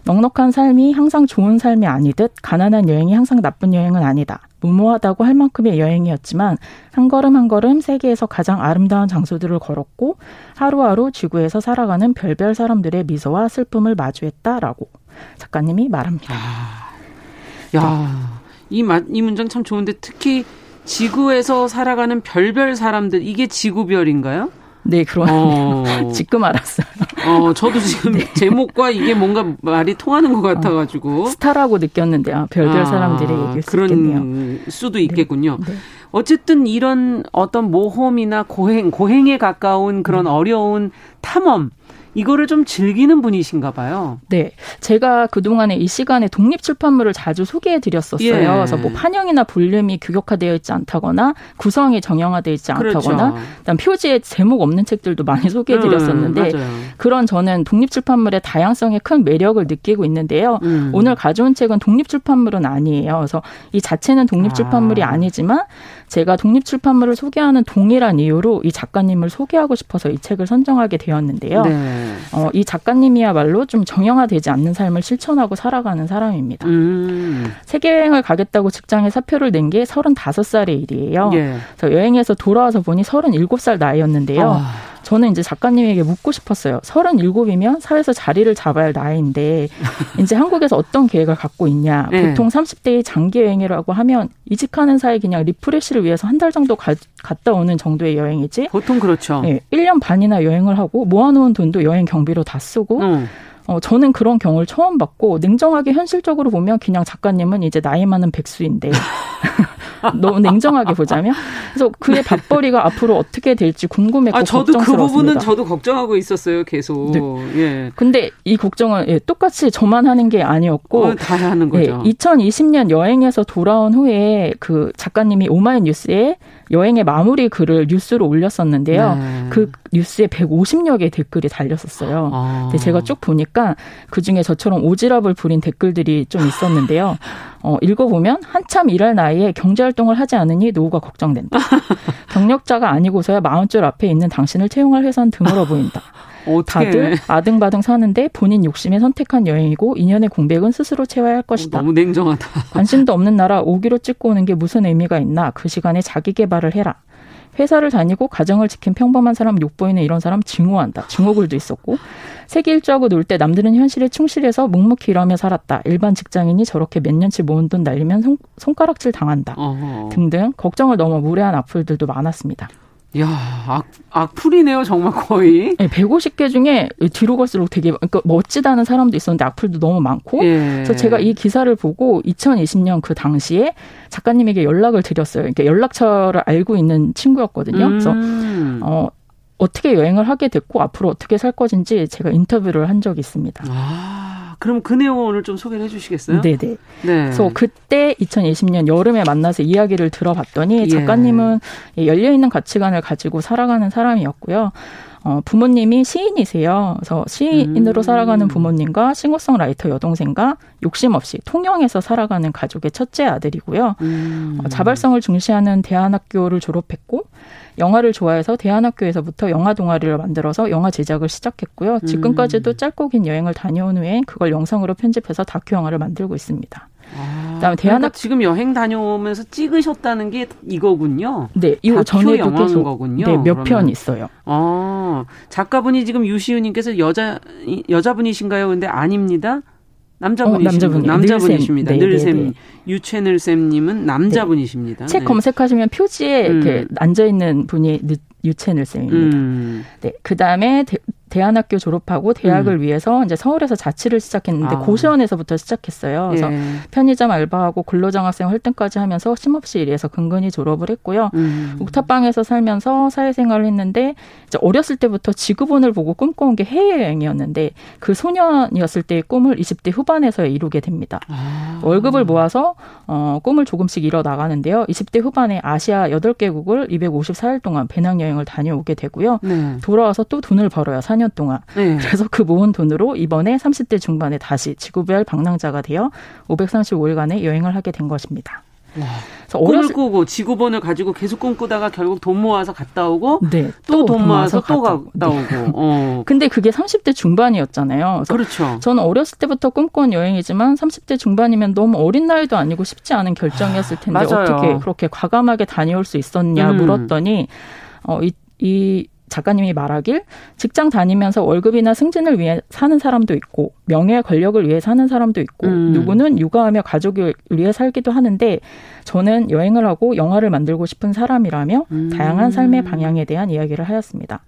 넉넉한 삶이 항상 좋은 삶이 아니듯 가난한 여행이 항상 나쁜 여행은 아니다. 무모하다고 할 만큼의 여행이었지만 한 걸음 한 걸음 세계에서 가장 아름다운 장소들을 걸었고 하루하루 지구에서 살아가는 별별 사람들의 미소와 슬픔을 마주했다라고 작가님이 말합니다. 아, 야, 이, 이 문장 참 좋은데 특히 지구에서 살아가는 별별 사람들 이게 지구별인가요? 네, 그런 어. 지금 알았어요. 어, 저도 지금 네. 제목과 이게 뭔가 말이 통하는 것 같아가지고 어, 스타라고 느꼈는데 요 별별 아, 사람들의 얘기일 수 그런 있겠네요. 수도 있겠군요. 네. 네. 어쨌든 이런 어떤 모험이나 고행, 고행에 가까운 그런 음. 어려운 탐험 이거를 좀 즐기는 분이신가 봐요. 네. 제가 그동안에 이 시간에 독립 출판물을 자주 소개해 드렸었어요. 예. 그래서 뭐 판형이나 볼륨이 규격화되어 있지 않다거나 구성이 정형화되어 있지 않다거나 그렇죠. 그다음 표지에 제목 없는 책들도 많이 소개해 드렸었는데 음, 그런 저는 독립 출판물의 다양성에 큰 매력을 느끼고 있는데요. 음. 오늘 가져온 책은 독립 출판물은 아니에요. 그래서 이 자체는 독립 출판물이 아. 아니지만 제가 독립 출판물을 소개하는 동일한 이유로 이 작가님을 소개하고 싶어서 이 책을 선정하게 되었는데요. 네. 어, 이 작가님이야말로 좀 정형화되지 않는 삶을 실천하고 살아가는 사람입니다. 음. 세계 여행을 가겠다고 직장에 사표를 낸 게 35살의 일이에요. 예. 그래서 여행에서 돌아와서 보니 37살 나이였는데요. 아. 저는 이제 작가님에게 묻고 싶었어요. 37이면 사회에서 자리를 잡아야 할 나이인데 이제 한국에서 어떤 계획을 갖고 있냐. 네. 보통 30대의 장기 여행이라고 하면 이직하는 사이 그냥 refresh를 위해서 한 달 정도 가, 갔다 오는 정도의 여행이지. 보통 그렇죠. 네, 1년 반이나 여행을 하고 모아놓은 돈도 여행 경비로 다 쓰고 음. 어, 저는 그런 경우를 처음 봤고 냉정하게 현실적으로 보면 그냥 작가님은 이제 나이 많은 백수인데 너무 냉정하게 보자면 그래서 그의 밥벌이가 앞으로 어떻게 될지 궁금했고 아, 저도 걱정스러웠습니다. 그 부분은 저도 걱정하고 있었어요 계속. 네. 예. 근데 이 걱정은 예, 똑같이 저만 하는 게 아니었고 어, 다 하는 거죠. 예, 2020년 여행에서 돌아온 후에 그 작가님이 오마이뉴스에 여행의 마무리 글을 뉴스로 올렸었는데요. 네. 그 뉴스에 150여 개의 댓글이 달렸었어요. 아. 근데 제가 쭉 보니까 그 중에 저처럼 오지랖을 부린 댓글들이 좀 있었는데요. 어, 읽어보면 한참 일할 나이에 경제활동을 하지 않으니 노후가 걱정된다. 경력자가 아니고서야 마흔줄 앞에 있는 당신을 채용할 회사는 드물어 보인다. 다들 아등바등 사는데 본인 욕심에 선택한 여행이고 인연의 공백은 스스로 채워야 할 것이다. 너무 냉정하다. 관심도 없는 나라 오기로 찍고 오는 게 무슨 의미가 있나? 그 시간에 자기 개발을 해라. 회사를 다니고 가정을 지킨 평범한 사람 욕보이는 이런 사람 증오한다. 증오글도 있었고 세계 일주하고 놀 때 남들은 현실에 충실해서 묵묵히 일하며 살았다. 일반 직장인이 저렇게 몇 년치 모은 돈 날리면 손, 손가락질 당한다. 어허. 등등 걱정을 넘어 무례한 악플들도 많았습니다. 야, 악, 악플이네요, 정말 거의. 네, 150개 중에 뒤로 갈수록 되게 그러니까 멋지다는 사람도 있었는데 악플도 너무 많고. 예. 그래서 제가 이 기사를 보고 2020년 그 당시에 작가님에게 연락을 드렸어요. 그러니까 연락처를 알고 있는 친구였거든요. 음. 그래서 어, 어떻게 여행을 하게 됐고 앞으로 어떻게 살 것인지 제가 인터뷰를 한 적이 있습니다. 아. 그럼 그 내용을 오늘 좀 소개를 해주시겠어요? 네네. 네. 그래서 그때 2020년 여름에 만나서 이야기를 들어봤더니 예. 작가님은 예. 열려있는 가치관을 가지고 살아가는 사람이었고요. 어, 부모님이 시인이세요. 그래서 시인으로 음. 살아가는 부모님과 싱어송라이터 여동생과 욕심 없이 통영에서 살아가는 가족의 첫째 아들이고요. 음. 어, 자발성을 중시하는 대안학교를 졸업했고 영화를 좋아해서 대안학교에서부터 영화 동아리를 만들어서 영화 제작을 시작했고요. 지금까지도 음. 짧고 긴 여행을 다녀온 후에 그걸 영상으로 편집해서 다큐 영화를 만들고 있습니다. 아, 그다음에 대안학 그러니까 지금 여행 다녀오면서 찍으셨다는 게 이거군요. 네, 이거 전에도 계속 거군요. 네, 몇 편 있어요. 아, 작가분이 지금 유시우님께서 여자 여자분이신가요? 근데 아닙니다. 남자분이십니다. 어, 남자분이십니다. 늘샘 네, 네, 네. 유채늘 쌤님은 남자분이십니다. 책 검색하시면 표지에 음. 이렇게 앉아 있는 분이 유채늘 쌤입니다. 음. 네, 그 다음에 대안학교 졸업하고 대학을 음. 위해서 이제 서울에서 자취를 시작했는데 아. 고시원에서부터 시작했어요. 그래서 예. 편의점 알바하고 근로장학생 활동까지 하면서 쉼없이 일해서 근근히 졸업을 했고요. 음. 옥탑방에서 살면서 사회생활을 했는데 이제 어렸을 때부터 지구본을 보고 꿈꿔온 게 해외여행이었는데 그 소년이었을 때의 꿈을 20대 후반에서 이루게 됩니다. 아. 월급을 모아서 어, 꿈을 조금씩 이뤄 나가는데요. 20대 후반에 아시아 8개국을 254일 동안 배낭여행을 다녀오게 되고요. 네. 돌아와서 또 돈을 벌어요. 4년 동안. 네. 그래서 그 모은 돈으로 이번에 30대 중반에 다시 지구별 방랑자가 되어 535일간의 여행을 하게 된 것입니다. 꿈을 꾸고 지구본을 가지고 계속 꿈꾸다가 결국 돈 모아서 갔다 오고 네, 또돈 모아서 또 갔다 오고. 네. 어. 근데 그게 30대 중반이었잖아요. 그렇죠. 저는 어렸을 때부터 꿈꿔온 여행이지만 30대 중반이면 너무 어린 나이도 아니고 쉽지 않은 결정이었을 텐데 아, 어떻게 그렇게 과감하게 다녀올 수 있었냐 음. 물었더니 어, 이, 이 작가님이 말하길 직장 다니면서 월급이나 승진을 위해 사는 사람도 있고 명예 권력을 위해 사는 사람도 있고 음. 누구는 육아하며 가족을 위해 살기도 하는데 저는 여행을 하고 영화를 만들고 싶은 사람이라며 음. 다양한 삶의 방향에 대한 이야기를 하였습니다.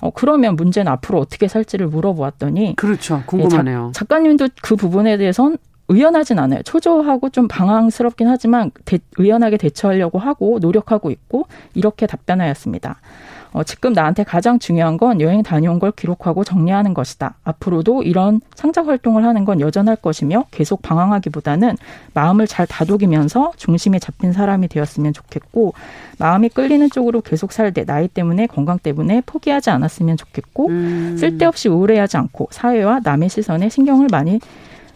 어, 그러면 문제는 앞으로 어떻게 살지를 물어보았더니 그렇죠 궁금하네요. 예, 작, 작가님도 그 부분에 대해선 의연하진 않아요. 초조하고 좀 방황스럽긴 하지만 대, 의연하게 대처하려고 하고 노력하고 있고 이렇게 답변하였습니다. 어, 지금 나한테 가장 중요한 건 여행 다녀온 걸 기록하고 정리하는 것이다. 앞으로도 이런 창작 활동을 하는 건 여전할 것이며 계속 방황하기보다는 마음을 잘 다독이면서 중심에 잡힌 사람이 되었으면 좋겠고 마음이 끌리는 쪽으로 계속 살되 나이 때문에 건강 때문에 포기하지 않았으면 좋겠고 음. 쓸데없이 우울해하지 않고 사회와 남의 시선에 신경을 많이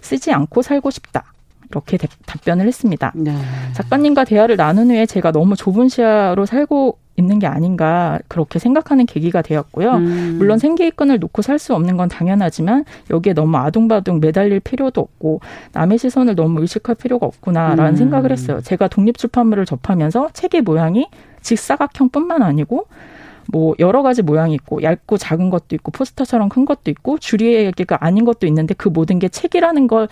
쓰지 않고 살고 싶다. 이렇게 답변을 했습니다. 네. 작가님과 대화를 나눈 후에 제가 너무 좁은 시야로 살고 있는 게 아닌가 그렇게 생각하는 계기가 되었고요. 음. 물론 생계이권을 놓고 살 수 없는 건 당연하지만 여기에 너무 아둥바둥 매달릴 필요도 없고 남의 시선을 너무 의식할 필요가 없구나라는 음. 생각을 했어요. 제가 독립 출판물을 접하면서 책의 모양이 직사각형뿐만 아니고 뭐 여러 가지 모양이 있고 얇고 작은 것도 있고 포스터처럼 큰 것도 있고 줄이기가 아닌 것도 있는데 그 모든 게 책이라는 걸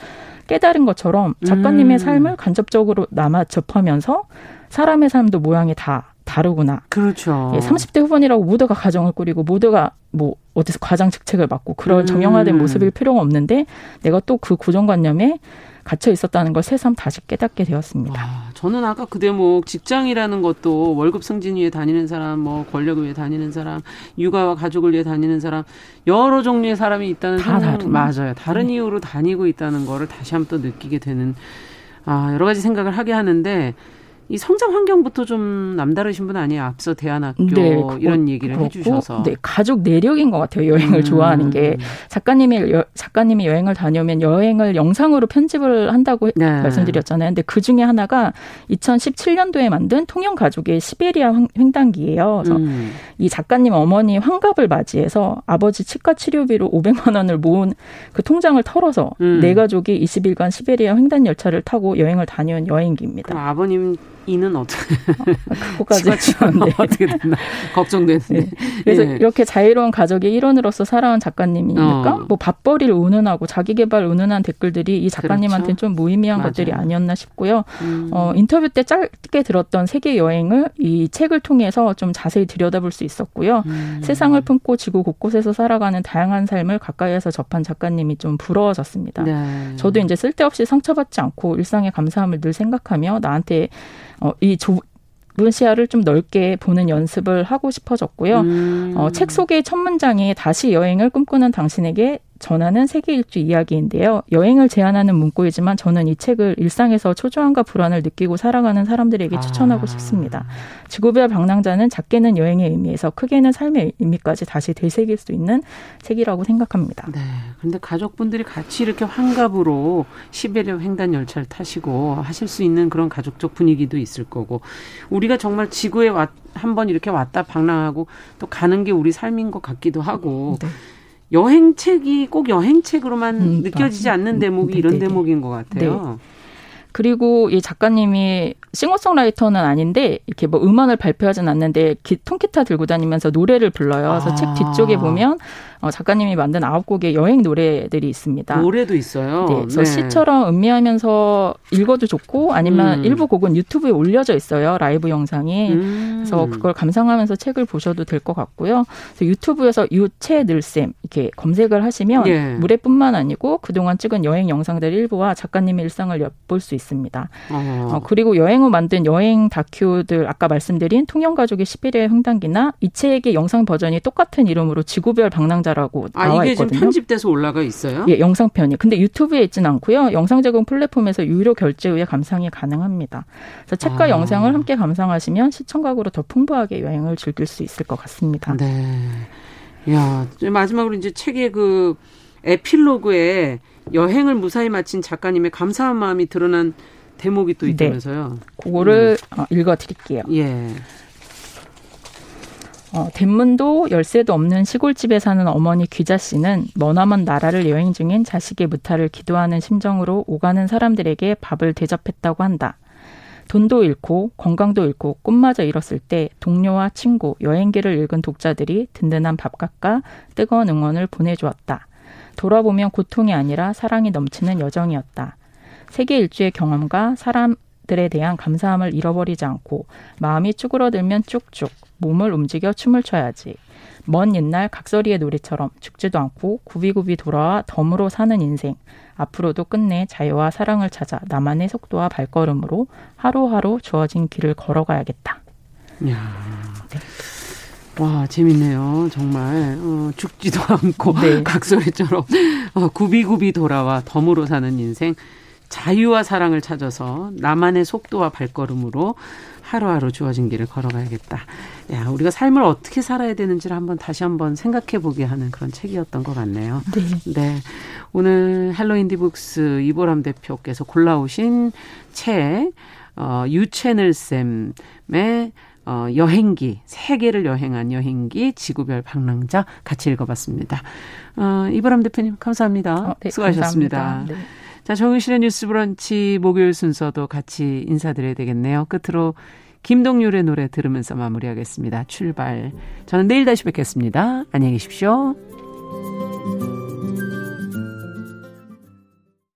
깨달은 것처럼 작가님의 음. 삶을 간접적으로 남아 접하면서 사람의 삶도 모양이 다 다르구나. 그렇죠. 예, 30대 후반이라고 모두가 가정을 꾸리고 모두가 뭐 어디서 과장 직책을 맡고 그럴 음. 정형화된 모습일 필요가 없는데 내가 또 그 고정관념에 갇혀 있었다는 걸 새삼 다시 깨닫게 되었습니다. 와, 저는 아까 그 대목 직장이라는 것도 월급 승진 위해 다니는 사람, 뭐 권력을 위해 다니는 사람, 육아와 가족을 위해 다니는 사람 여러 종류의 사람이 있다는 다 다른 맞아요. 다른 네. 이유로 다니고 있다는 거를 다시 한번 또 느끼게 되는 아, 여러 가지 생각을 하게 하는데 이 성장 환경부터 좀 남다르신 분 아니에요? 앞서 대안학교 네, 이런 얘기를 그렇고, 해주셔서. 네, 가족 내력인 것 같아요. 여행을 음. 좋아하는 게 작가님이 여, 작가님이 여행을 다녀오면 여행을 영상으로 편집을 한다고 네. 말씀드렸잖아요. 근데 그 중에 하나가 2017년도에 만든 통영 가족의 시베리아 횡단기예요. 그래서 음. 이 작가님 어머니 환갑을 맞이해서 아버지 치과 치료비로 500만 원을 모은 그 통장을 털어서 음. 네 가족이 20일간 시베리아 횡단 열차를 타고 여행을 다녀온 여행기입니다. 아버님 이는 어떻게 그거까지 네. 어떻게 됐나 걱정되는데 네. 그래서 예. 이렇게 자유로운 가족의 일원으로서 살아온 작가님이니까 어. 뭐 밥벌이를 운운하고 자기 개발 운운한 댓글들이 이 작가님한테는 그렇죠. 좀 무의미한 맞아요. 것들이 아니었나 싶고요. 음. 어, 인터뷰 때 짧게 들었던 세계 여행을 이 책을 통해서 좀 자세히 들여다볼 수 있었고요. 음. 세상을 품고 지구 곳곳에서 살아가는 다양한 삶을 가까이에서 접한 작가님이 좀 부러워졌습니다. 네. 저도 이제 쓸데없이 상처받지 않고 일상의 감사함을 늘 생각하며 나한테 어, 이 좁은 시야를 좀 넓게 보는 연습을 하고 싶어졌고요. 음. 어, 책 속의 첫 문장이 다시 여행을 꿈꾸는 당신에게 전하는 세계 일주 이야기인데요. 여행을 제안하는 문구이지만 저는 이 책을 일상에서 초조함과 불안을 느끼고 살아가는 사람들에게 아. 추천하고 싶습니다. 지구별 방랑자는 작게는 여행의 의미에서 크게는 삶의 의미까지 다시 되새길 수 있는 책이라고 생각합니다. 네. 그런데 가족분들이 같이 이렇게 환갑으로 시베리아 횡단 열차를 타시고 하실 수 있는 그런 가족적 분위기도 있을 거고 우리가 정말 지구에 왔, 한번 이렇게 왔다 방랑하고 또 가는 게 우리 삶인 것 같기도 하고 네. 여행책이 꼭 여행책으로만 음, 느껴지지 않는 대목이 네, 이런 네, 네. 대목인 것 같아요. 네. 그리고 이 작가님이 싱어송라이터는 아닌데 이렇게 뭐 음원을 발표하진 않는데 기, 통기타 들고 다니면서 노래를 불러요. 그래서 아. 책 뒤쪽에 보면 어, 작가님이 만든 아홉 곡의 여행 노래들이 있습니다. 노래도 있어요. 네, 그래서 네. 시처럼 음미하면서 읽어도 좋고 아니면 음. 일부 곡은 유튜브에 올려져 있어요. 라이브 영상이. 음. 그래서 그걸 감상하면서 책을 보셔도 될 것 같고요. 유튜브에서 유채 늘쌤 이렇게 검색을 하시면 예. 무례뿐만 아니고 그동안 찍은 여행 영상들 일부와 작가님의 일상을 엿볼 수 있습니다. 어. 어, 그리고 여행 후 만든 여행 다큐들 아까 말씀드린 통영 가족의 시베리아 횡단기나 이 책의 영상 버전이 똑같은 이름으로 지구별 방랑자 남자라고 아, 나와 이게 있거든요. 지금 편집돼서 올라가 있어요? 예, 영상편이. 근데 유튜브에 있지는 않고요. 영상 제공 플랫폼에서 유료 결제 후에 감상이 가능합니다. 그래서 책과 아. 영상을 함께 감상하시면 시청각으로 더 풍부하게 여행을 즐길 수 있을 것 같습니다. 네. 야, 마지막으로 이제 책의 그 에필로그에 여행을 무사히 마친 작가님의 감사한 마음이 드러난 대목이 또 네. 있다면서요? 네. 그거를 음. 어, 읽어 드릴게요. 예. 어, 대문도 열쇠도 없는 시골집에 사는 어머니 귀자 씨는 머나먼 나라를 여행 중인 자식의 무탈을 기도하는 심정으로 오가는 사람들에게 밥을 대접했다고 한다. 돈도 잃고 건강도 잃고 꿈마저 잃었을 때 동료와 친구, 여행기를 읽은 독자들이 든든한 밥값과 뜨거운 응원을 보내주었다. 돌아보면 고통이 아니라 사랑이 넘치는 여정이었다. 세계 일주의 경험과 사람들에 대한 감사함을 잃어버리지 않고 마음이 쭈그러들면 쭉쭉 몸을 움직여 춤을 춰야지. 먼 옛날 각설이의 노래처럼 죽지도 않고 구비구비 돌아와 덤으로 사는 인생. 앞으로도 끝내 자유와 사랑을 찾아 나만의 속도와 발걸음으로 하루하루 주어진 길을 걸어가야겠다. 야. 네. 와 재밌네요 정말 어, 죽지도 않고 네. 각설이처럼 어, 구비구비 돌아와 덤으로 사는 인생 자유와 사랑을 찾아서 나만의 속도와 발걸음으로 하루하루 주어진 길을 걸어가야겠다. 야, 우리가 삶을 어떻게 살아야 되는지를 한번 다시 한번 생각해 보게 하는 그런 책이었던 것 같네요. 네. 네. 오늘 헬로 인디북스 이보람 대표께서 골라오신 책, 어, 유채널 쌤의 어, 여행기, 세계를 여행한 여행기, 지구별 방랑자 같이 읽어봤습니다. 어, 이보람 대표님, 감사합니다. 어, 네, 수고하셨습니다. 감사합니다. 네. 자, 정은실의 뉴스 브런치 목요일 순서도 같이 인사드려야 되겠네요. 끝으로 김동률의 노래 들으면서 마무리하겠습니다. 출발. 저는 내일 다시 뵙겠습니다. 안녕히 계십시오.